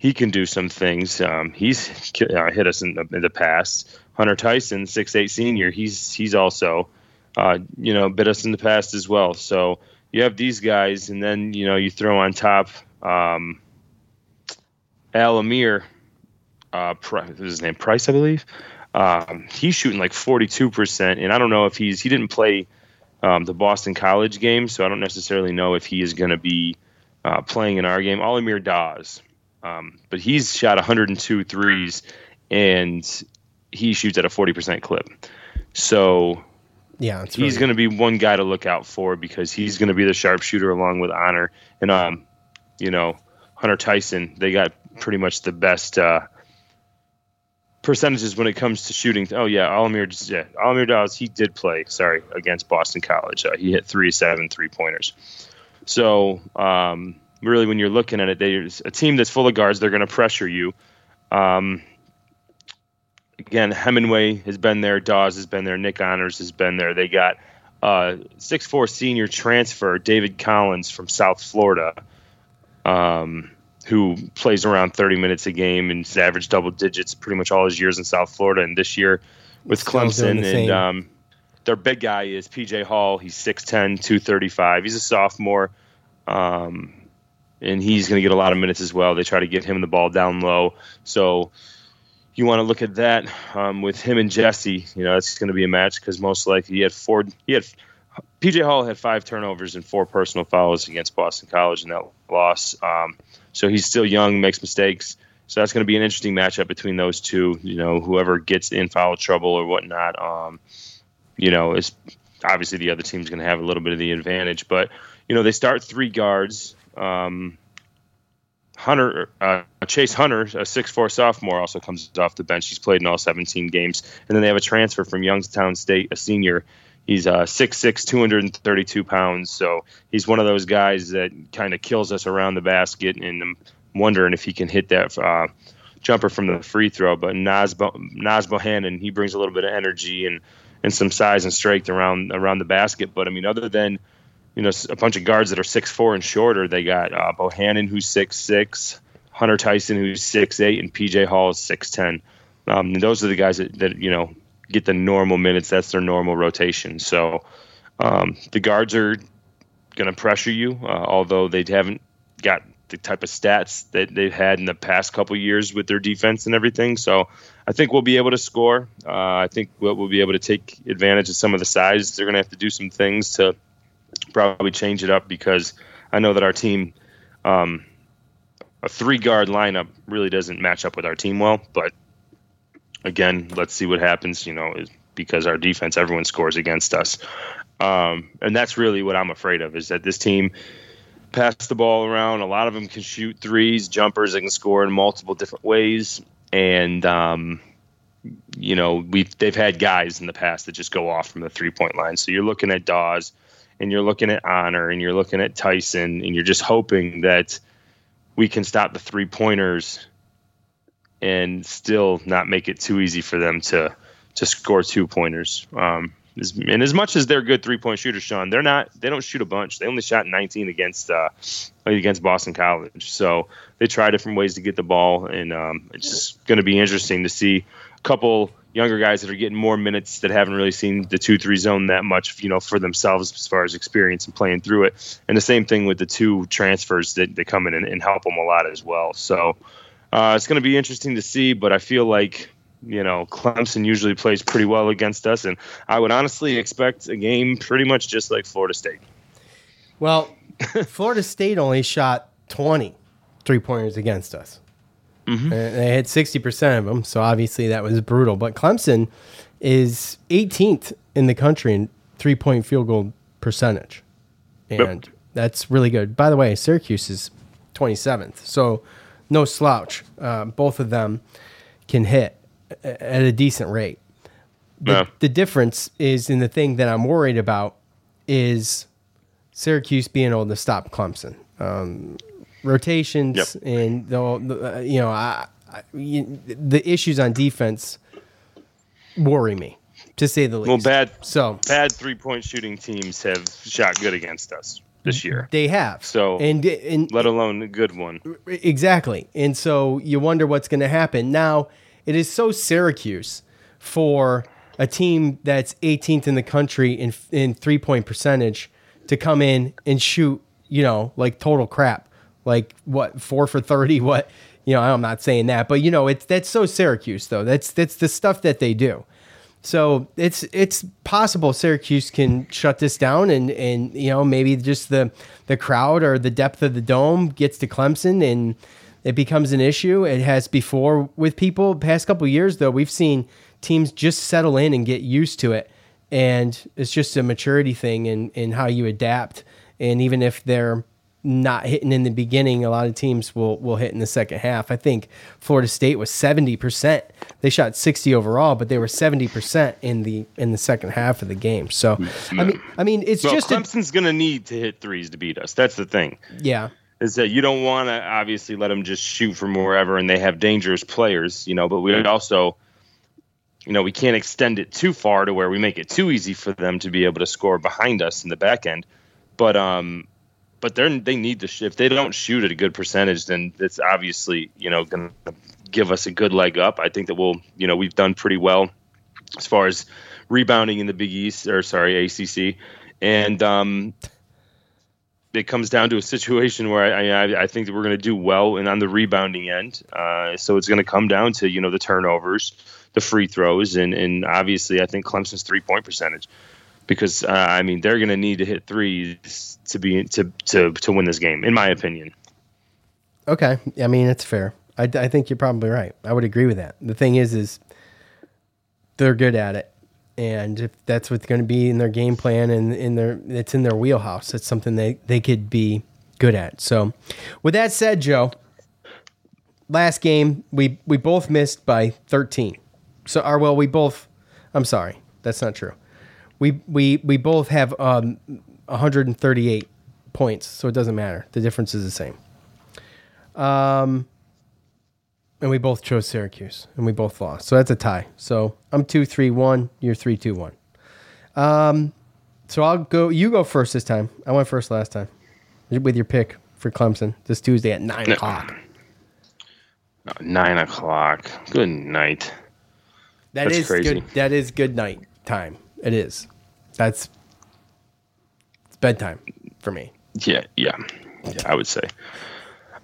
he can do some things. Um, he's [laughs] uh, hit us in the, in the past. Hunter Tyson, six eight senior, he's he's also uh, you know bit us in the past as well. So you have these guys, and then you know you throw on top um, Al Amir, uh, his name Price, I believe. Um, he's shooting like forty two percent, and I don't know if he's he didn't play um, the Boston College game, so I don't necessarily know if he is going to be uh, playing in our game. Alamir Dawes, um, but he's shot 102 threes, and he shoots at a 40% clip. So yeah, he's really- going to be one guy to look out for because he's going to be the sharpshooter along with Honor and um, you know Hunter Tyson. They got pretty much the best uh, percentages when it comes to shooting. Oh yeah, Alamir, yeah, Alamir Dawes. He did play. Sorry, against Boston College. Uh, he hit three seven three pointers. So um, really, when you're looking at it, there's a team that's full of guards. They're going to pressure you. Um, again, Hemenway has been there. Dawes has been there. Nick Honors has been there. They got uh, six four senior transfer David Collins from South Florida, um, who plays around 30 minutes a game and has averaged double digits pretty much all his years in South Florida. And this year with Still Clemson, and um, their big guy is PJ Hall. He's 6'10", 235. He's a sophomore. Um, and he's going to get a lot of minutes as well. They try to get him the ball down low. So you want to look at that um, with him and Jesse. You know, it's going to be a match because most likely he had four. He had PJ Hall had five turnovers and four personal fouls against Boston College in that loss. Um, so he's still young, makes mistakes. So that's going to be an interesting matchup between those two. You know, whoever gets in foul trouble or whatnot. Um, you know, is obviously the other team's going to have a little bit of the advantage. But you know, they start three guards. Um, Hunter uh, Chase Hunter, a six four sophomore, also comes off the bench. He's played in all 17 games, and then they have a transfer from Youngstown State, a senior. He's uh, 6'6", 232 pounds. So he's one of those guys that kind of kills us around the basket, and I'm wondering if he can hit that uh, jumper from the free throw. But Naz, Bo- Naz Bohannon, he brings a little bit of energy and, and some size and strength around around the basket. But I mean, other than you know a bunch of guards that are six four and shorter, they got uh, Bohannon who's six six, Hunter Tyson who's six eight, and PJ Hall is six ten. Um, those are the guys that, that you know get the normal minutes. That's their normal rotation. So um, the guards are going to pressure you, uh, although they haven't got the type of stats that they've had in the past couple years with their defense and everything. So I think we'll be able to score. Uh, I think we'll, we'll be able to take advantage of some of the size. They're going to have to do some things to probably change it up because I know that our team, um, a three guard lineup, really doesn't match up with our team well. But again, let's see what happens. You know, because our defense, everyone scores against us, um, and that's really what I'm afraid of. Is that this team pass the ball around. A lot of them can shoot threes, jumpers. They can score in multiple different ways, and um, you know we've they've had guys in the past that just go off from the three point line. So you're looking at Dawes, and you're looking at Honor, and you're looking at Tyson, and you're just hoping that we can stop the three pointers and still not make it too easy for them to to score two pointers. Um, and as much as they're good three point shooters, Sean, they're not. They don't shoot a bunch. They only shot 19 against uh, against Boston College. So they try different ways to get the ball, and um, it's just going to be interesting to see a couple younger guys that are getting more minutes that haven't really seen the two three zone that much, you know, for themselves as far as experience and playing through it. And the same thing with the two transfers that, that come in and, and help them a lot as well. So uh, it's going to be interesting to see, but I feel like you know Clemson usually plays pretty well against us, and I would honestly expect a game pretty much just like Florida State. Well, [laughs] Florida State only shot 20 three pointers against us. Mm-hmm. And they had 60% of them, so obviously that was brutal. But Clemson is 18th in the country in three point field goal percentage. And that's really good. By the way, Syracuse is 27th, so no slouch. Uh, both of them can hit at a decent rate. The, Yeah. the difference is in the thing that I'm worried about is Syracuse being able to stop Clemson. Um, rotations and the, the, uh, you know I, I, you, the issues on defense worry me to say the least. Well, bad so bad three point shooting teams have shot good against us this year. They have. So and and let alone a good one. Exactly. And so you wonder what's going to happen. Now, it is so Syracuse for a team that's 18th in the country in in three point percentage to come in and shoot, you know, like total crap, like what four for 30, what you know. I'm not saying that, but you know, it's that's so Syracuse though. That's that's the stuff that they do. So it's it's possible Syracuse can shut this down and and you know maybe just the the crowd or the depth of the dome gets to Clemson and it becomes an issue. It has before with people. Past couple years though, we've seen teams just settle in and get used to it, and it's just a maturity thing in in how you adapt. And even if they're not hitting in the beginning, a lot of teams will will hit in the second half. I think Florida State was seventy percent. They shot sixty overall, but they were seventy percent in the in the second half of the game. So I mean, I mean, it's well, just Clemson's going to need to hit threes to beat us. That's the thing. yeah. Is that you don't want to obviously let them just shoot from wherever, and they have dangerous players, you know. But we also, you know, we can't extend it too far to where we make it too easy for them to be able to score behind us in the back end. But um, but they're they need to if they don't shoot at a good percentage, then it's obviously you know going to give us a good leg up. I think that we'll you know we've done pretty well as far as rebounding in the Big East or sorry ACC, and um, it comes down to a situation where I I, I think that we're going to do well and on the rebounding end. Uh, so it's going to come down to you know the turnovers, the free throws, and and obviously I think Clemson's three point percentage because uh, I mean they're going to need to hit threes to be to to to win this game, in my opinion. Okay, I mean it's fair. I, I think you're probably right. I would agree with that. The thing is, is they're good at it, and if that's what's going to be in their game plan and in their it's in their wheelhouse, it's something they they could be good at. So, with that said, Joe, last game we we both missed by 13. So, or well, we both. I'm sorry, that's not true. We we we both have um 138 points, so it doesn't matter. The difference is the same. Um, and we both chose Syracuse, and we both lost. So that's a tie. So I'm two three one. You're three two one. Um, so I'll go. You go first this time. I went first last time with your pick for Clemson this Tuesday at nine o'clock. Nine o'clock. Good night. That That's is crazy. good. That is good night time. It is. That's it's bedtime for me. Yeah, yeah, yeah. I would say.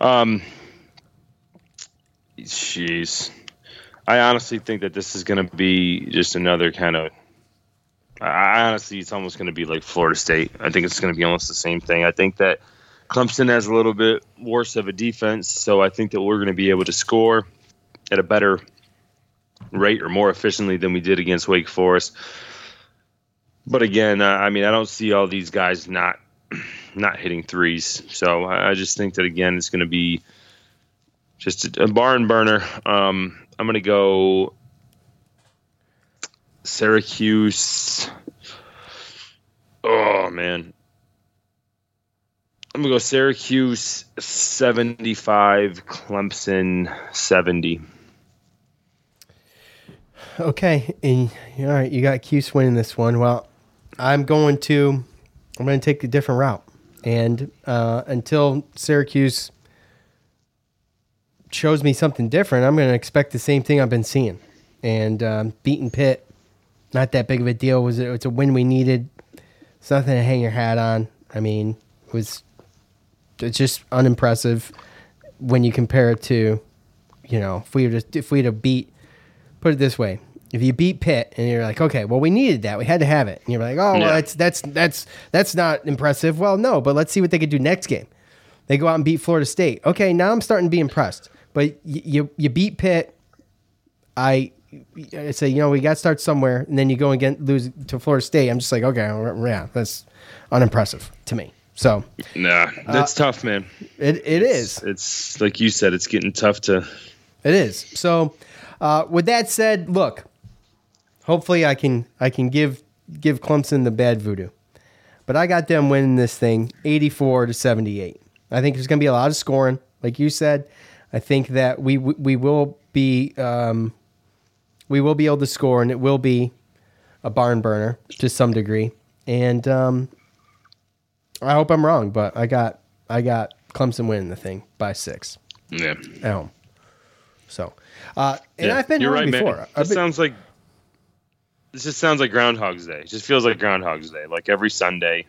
Um, jeez, I honestly think that this is going to be just another kind of. I honestly, it's almost going to be like Florida State. I think it's going to be almost the same thing. I think that Clemson has a little bit worse of a defense, so I think that we're going to be able to score at a better rate or more efficiently than we did against Wake Forest. But again, uh, I mean, I don't see all these guys not [clears throat] not hitting threes. So I just think that again, it's going to be just a, a barn burner. Um, I'm going to go Syracuse. Oh man, I'm gonna go Syracuse 75, Clemson 70. Okay, and all right, you got Cuse winning this one. Well, I'm going to I'm going to take a different route, and uh, until Syracuse shows me something different, I'm going to expect the same thing I've been seeing. And um, beating Pitt, not that big of a deal. Was it? It's a win we needed. It's nothing to hang your hat on. I mean, it was it's just unimpressive when you compare it to, you know, if we were to, if we'd have beat put it this way if you beat Pitt and you're like, okay, well, we needed that, we had to have it, and you're like, oh, well, Yeah. that's that's that's that's not impressive. Well, no, but let's see what they could do next game. They go out and beat Florida State. Okay, now I'm starting to be impressed. But y- you you beat Pitt. I, I say, you know, we got to start somewhere, and then you go and get, lose to Florida State. I'm just like, okay, yeah, that's unimpressive to me. So Nah, that's Uh, tough, man. it it is. It's like you said, it's getting tough to. It is. So, uh, with that said, look, hopefully I can I can give give Clemson the bad voodoo, but I got them winning this thing, eighty four to seventy eight. I think there's going to be a lot of scoring, like you said. I think that we we will be um, we will be able to score, and it will be a barn burner to some degree. And um, I hope I'm wrong, but I got I got Clemson winning the thing by six Yeah. at home. So, uh, and Yeah, I've been you're wrong right, before. man. That sounds like this just sounds like Groundhog's Day. It just feels like Groundhog's Day. Like every Sunday.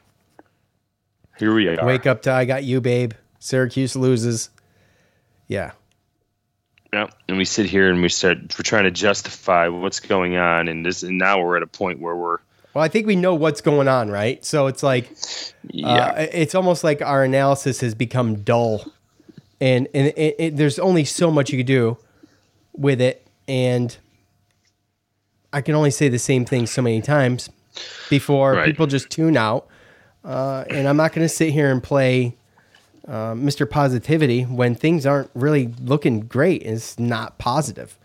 Here we are. Wake up to I got you, babe. Syracuse loses. Yeah. Yeah, and we sit here and we start. We're trying to justify what's going on, and this. And now we're at a point where we're. Well, I think we know what's going on, right? So it's like, Yeah. uh, it's almost like our analysis has become dull, and and it, it, there's only so much you can do with it, and I can only say the same thing so many times before Right. people just tune out. Uh, and I'm not going to sit here and play uh, Mr. Positivity when things aren't really looking great. It's not positive.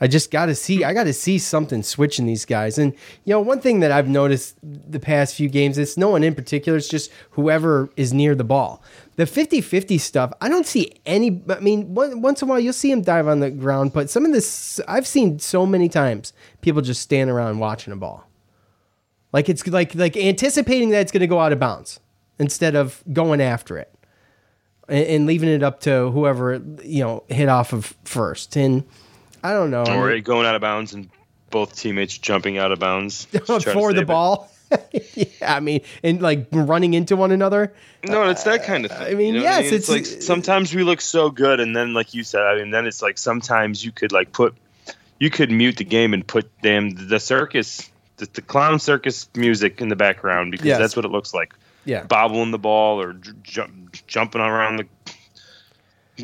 I just got to see. I got to see something switching these guys. And you know, one thing that I've noticed the past few games, it's no one in particular. It's just whoever is near the ball. The 50-50 stuff, I don't see any. I mean, one, once in a while you'll see him dive on the ground, but some of this I've seen so many times. People just stand around watching a ball, like it's like like anticipating that it's going to go out of bounds instead of going after it and, and leaving it up to whoever you know hit off of first. And I don't know. I or mean- going out of bounds and both teammates jumping out of bounds [laughs] just trying to for the ball. it. [laughs] yeah, I mean, and like running into one another. No, it's that kind of thing. I mean, you know yes, it's, it's- like sometimes we look so good, and then like you said, I mean, then it's like sometimes you could like put, you could mute the game and put damn the circus, the, the clown circus music in the background because Yes. that's what it looks like. Yeah. bobbling the ball or j- jumping around the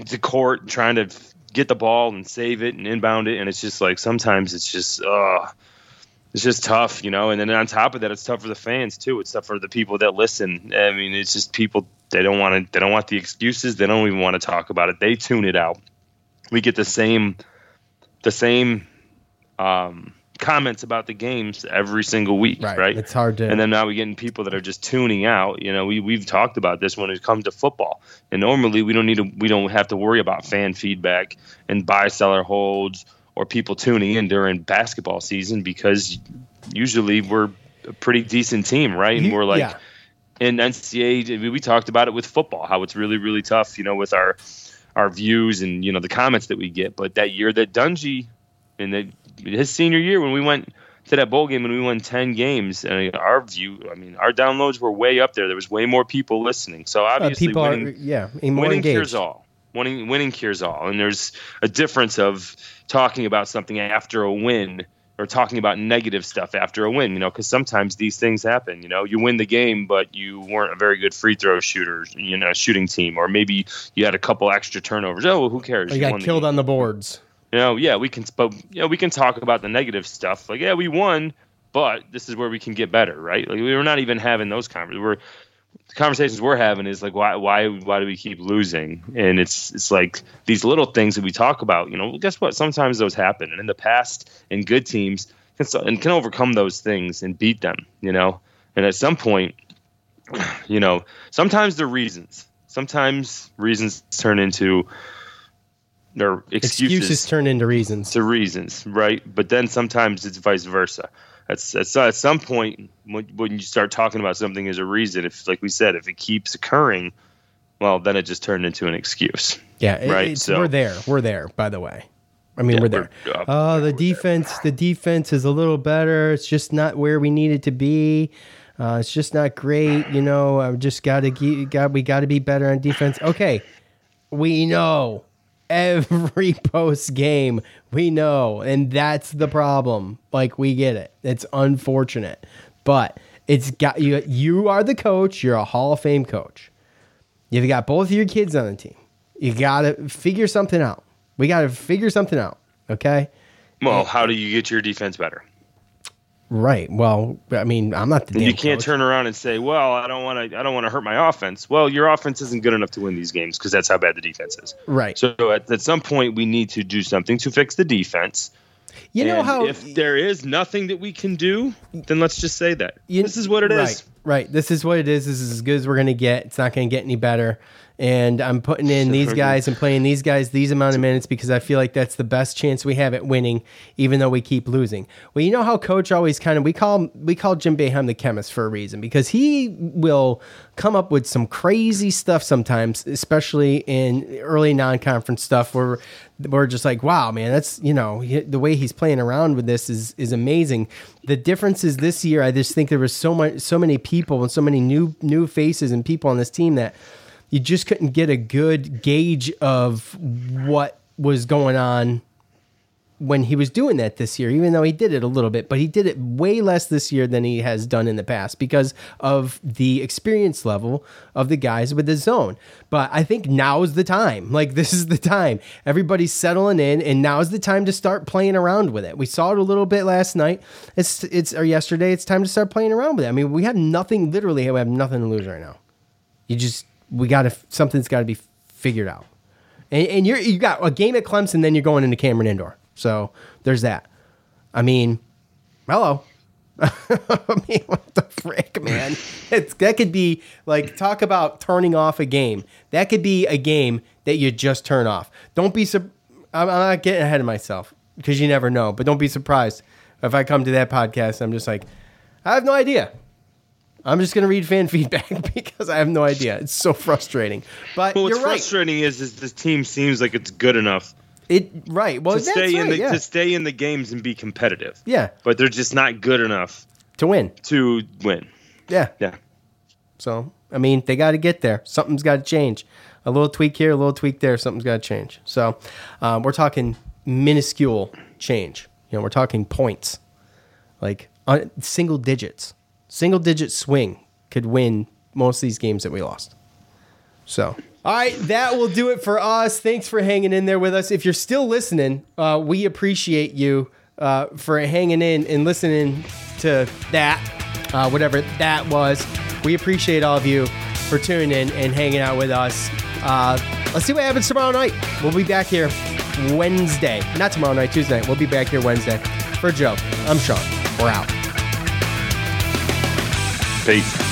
the court trying to get the ball and save it and inbound it, and it's just like sometimes it's just uh it's just tough, you know. And then on top of that, it's tough for the fans too. It's tough for the people that listen. I mean, it's just people they don't want to they don't want the excuses. They don't even want to talk about it. They tune it out. We get the same the same um, comments about the games every single week, right? It's hard to. And then now we're getting people that are just tuning out. You know, we we've talked about this when it comes to football. And normally we don't need to we don't have to worry about fan feedback and buy seller holds or people tuning in during basketball season because usually we're a pretty decent team, right? And we're like yeah. in NCAA, I mean, we talked about it with football, how it's really, really tough, you know, with our our views and you know the comments that we get. But that year that Dungey in the, his senior year when we went to that bowl game and we won ten games, and our view, I mean, our downloads were way up there. There was way more people listening. So Uh, obviously, people winning, are yeah more winning engaged. cures all. Winning, winning cures all. And there's a difference of talking about something after a win or talking about negative stuff after a win, you know, because sometimes these things happen. You know, you win the game, but you weren't a very good free throw shooter, you know, shooting team, or maybe you had a couple extra turnovers. Oh, well, who cares? Or you You got won the killed on the boards. you know, yeah, we can, but yeah, we can talk about the negative stuff. Like, yeah, we won, but this is where we can get better, right? Like, we were not even having those conversations. We're the conversations we're having is like, why, why, why do we keep losing? And it's, it's like these little things that we talk about. You know, well, guess what? Sometimes those happen, and in the past, in good teams, can, and can overcome those things and beat them. You know, and at some point, you know, sometimes they're reasons. Sometimes reasons turn into or excuses, Excuses turn into reasons. to reasons, right? But then sometimes it's vice versa. At, at, at some point, when, when you start talking about something as a reason, if, like we said, if it keeps occurring, well, then it just turned into an excuse. Yeah, it- right. so we're there. We're there. By the way, I mean Yeah, we're there. we're up. Uh, the defense, the defense is a little better. It's just not where we need it to be. Uh, it's just not great. You know, I just got to get got we got to be better on defense. Okay, we know every [laughs] post game. We know, and that's the problem. Like we get it. It's unfortunate, but it's got you. You are the coach. You're a Hall of Fame coach. You've got both of your kids on the team. You got to figure something out. We got to figure something out. Okay. well, how do you get your defense better? Right. Well, I mean, I'm not the you can't coach. turn around and say, "Well, I don't want to. I don't want to hurt my offense." Well, your offense isn't good enough to win these games because that's how bad the defense is. Right. So at, at some point, we need to do something to fix the defense. You know And how if there is nothing that we can do, then let's just say that this is what it is. Right. Right. This is what it is. This is as good as we're going to get. It's not going to get any better. And I'm putting in these guys and playing these guys these amount of minutes because I feel like that's the best chance we have at winning, even though we keep losing. Well, you know how coach always kind of we call we call Jim Boeheim the chemist for a reason because he will come up with some crazy stuff sometimes, especially in early non-conference stuff where we're just like, wow, man, that's you know he, the way he's playing around with this is is amazing. The difference is this year, I just think there was so much, so many people and so many new new faces and people on this team that you just couldn't get a good gauge of what was going on when he was doing that this year, even though he did it a little bit, but he did it way less this year than he has done in the past because of the experience level of the guys with the zone. But I think now is the time. [laughs] Like, this is the time. Everybody's settling in, and now is the time to start playing around with it. We saw it a little bit last night. It's, it's, or yesterday. It's time to start playing around with it. I mean, we have nothing, literally, we have nothing to lose right now. You just, we got to, something's got to be figured out. And, and you're, you got a game at Clemson, then you're going into Cameron Indoor. So there's that. I mean, hello. [laughs] I mean, what the frick, man? [laughs] It's, that could be like talk about turning off a game. That could be a game that you just turn off. Don't be. Su- I'm, I'm not getting ahead of myself because you never know. But don't be surprised if I come to that podcast. I'm just like, I have no idea. I'm just gonna read fan [laughs] feedback because I have no idea. It's so frustrating. But Well, what's right. frustrating is, is this team seems like it's good enough It right. Well, to stay in right, the yeah. to stay in the games and be competitive. Yeah. but they're just not good enough to win. To win. Yeah. Yeah. So, I mean, they got to get there. Something's got to change. A little tweak here, a little tweak there. Something's got to change. So, um, we're talking minuscule change. You know, we're talking points, like uh, single digits. Single digit swing could win most of these games that we lost. So, all right, that will do it for us. Thanks for hanging in there with us. If you're still listening, uh, we appreciate you uh, for hanging in and listening to that, uh, whatever that was. We appreciate all of you for tuning in and hanging out with us. Uh, let's see what happens tomorrow night. We'll be back here Wednesday. Not tomorrow night, Tuesday night. We'll be back here Wednesday. For Joe, I'm Sean. We're out. Peace.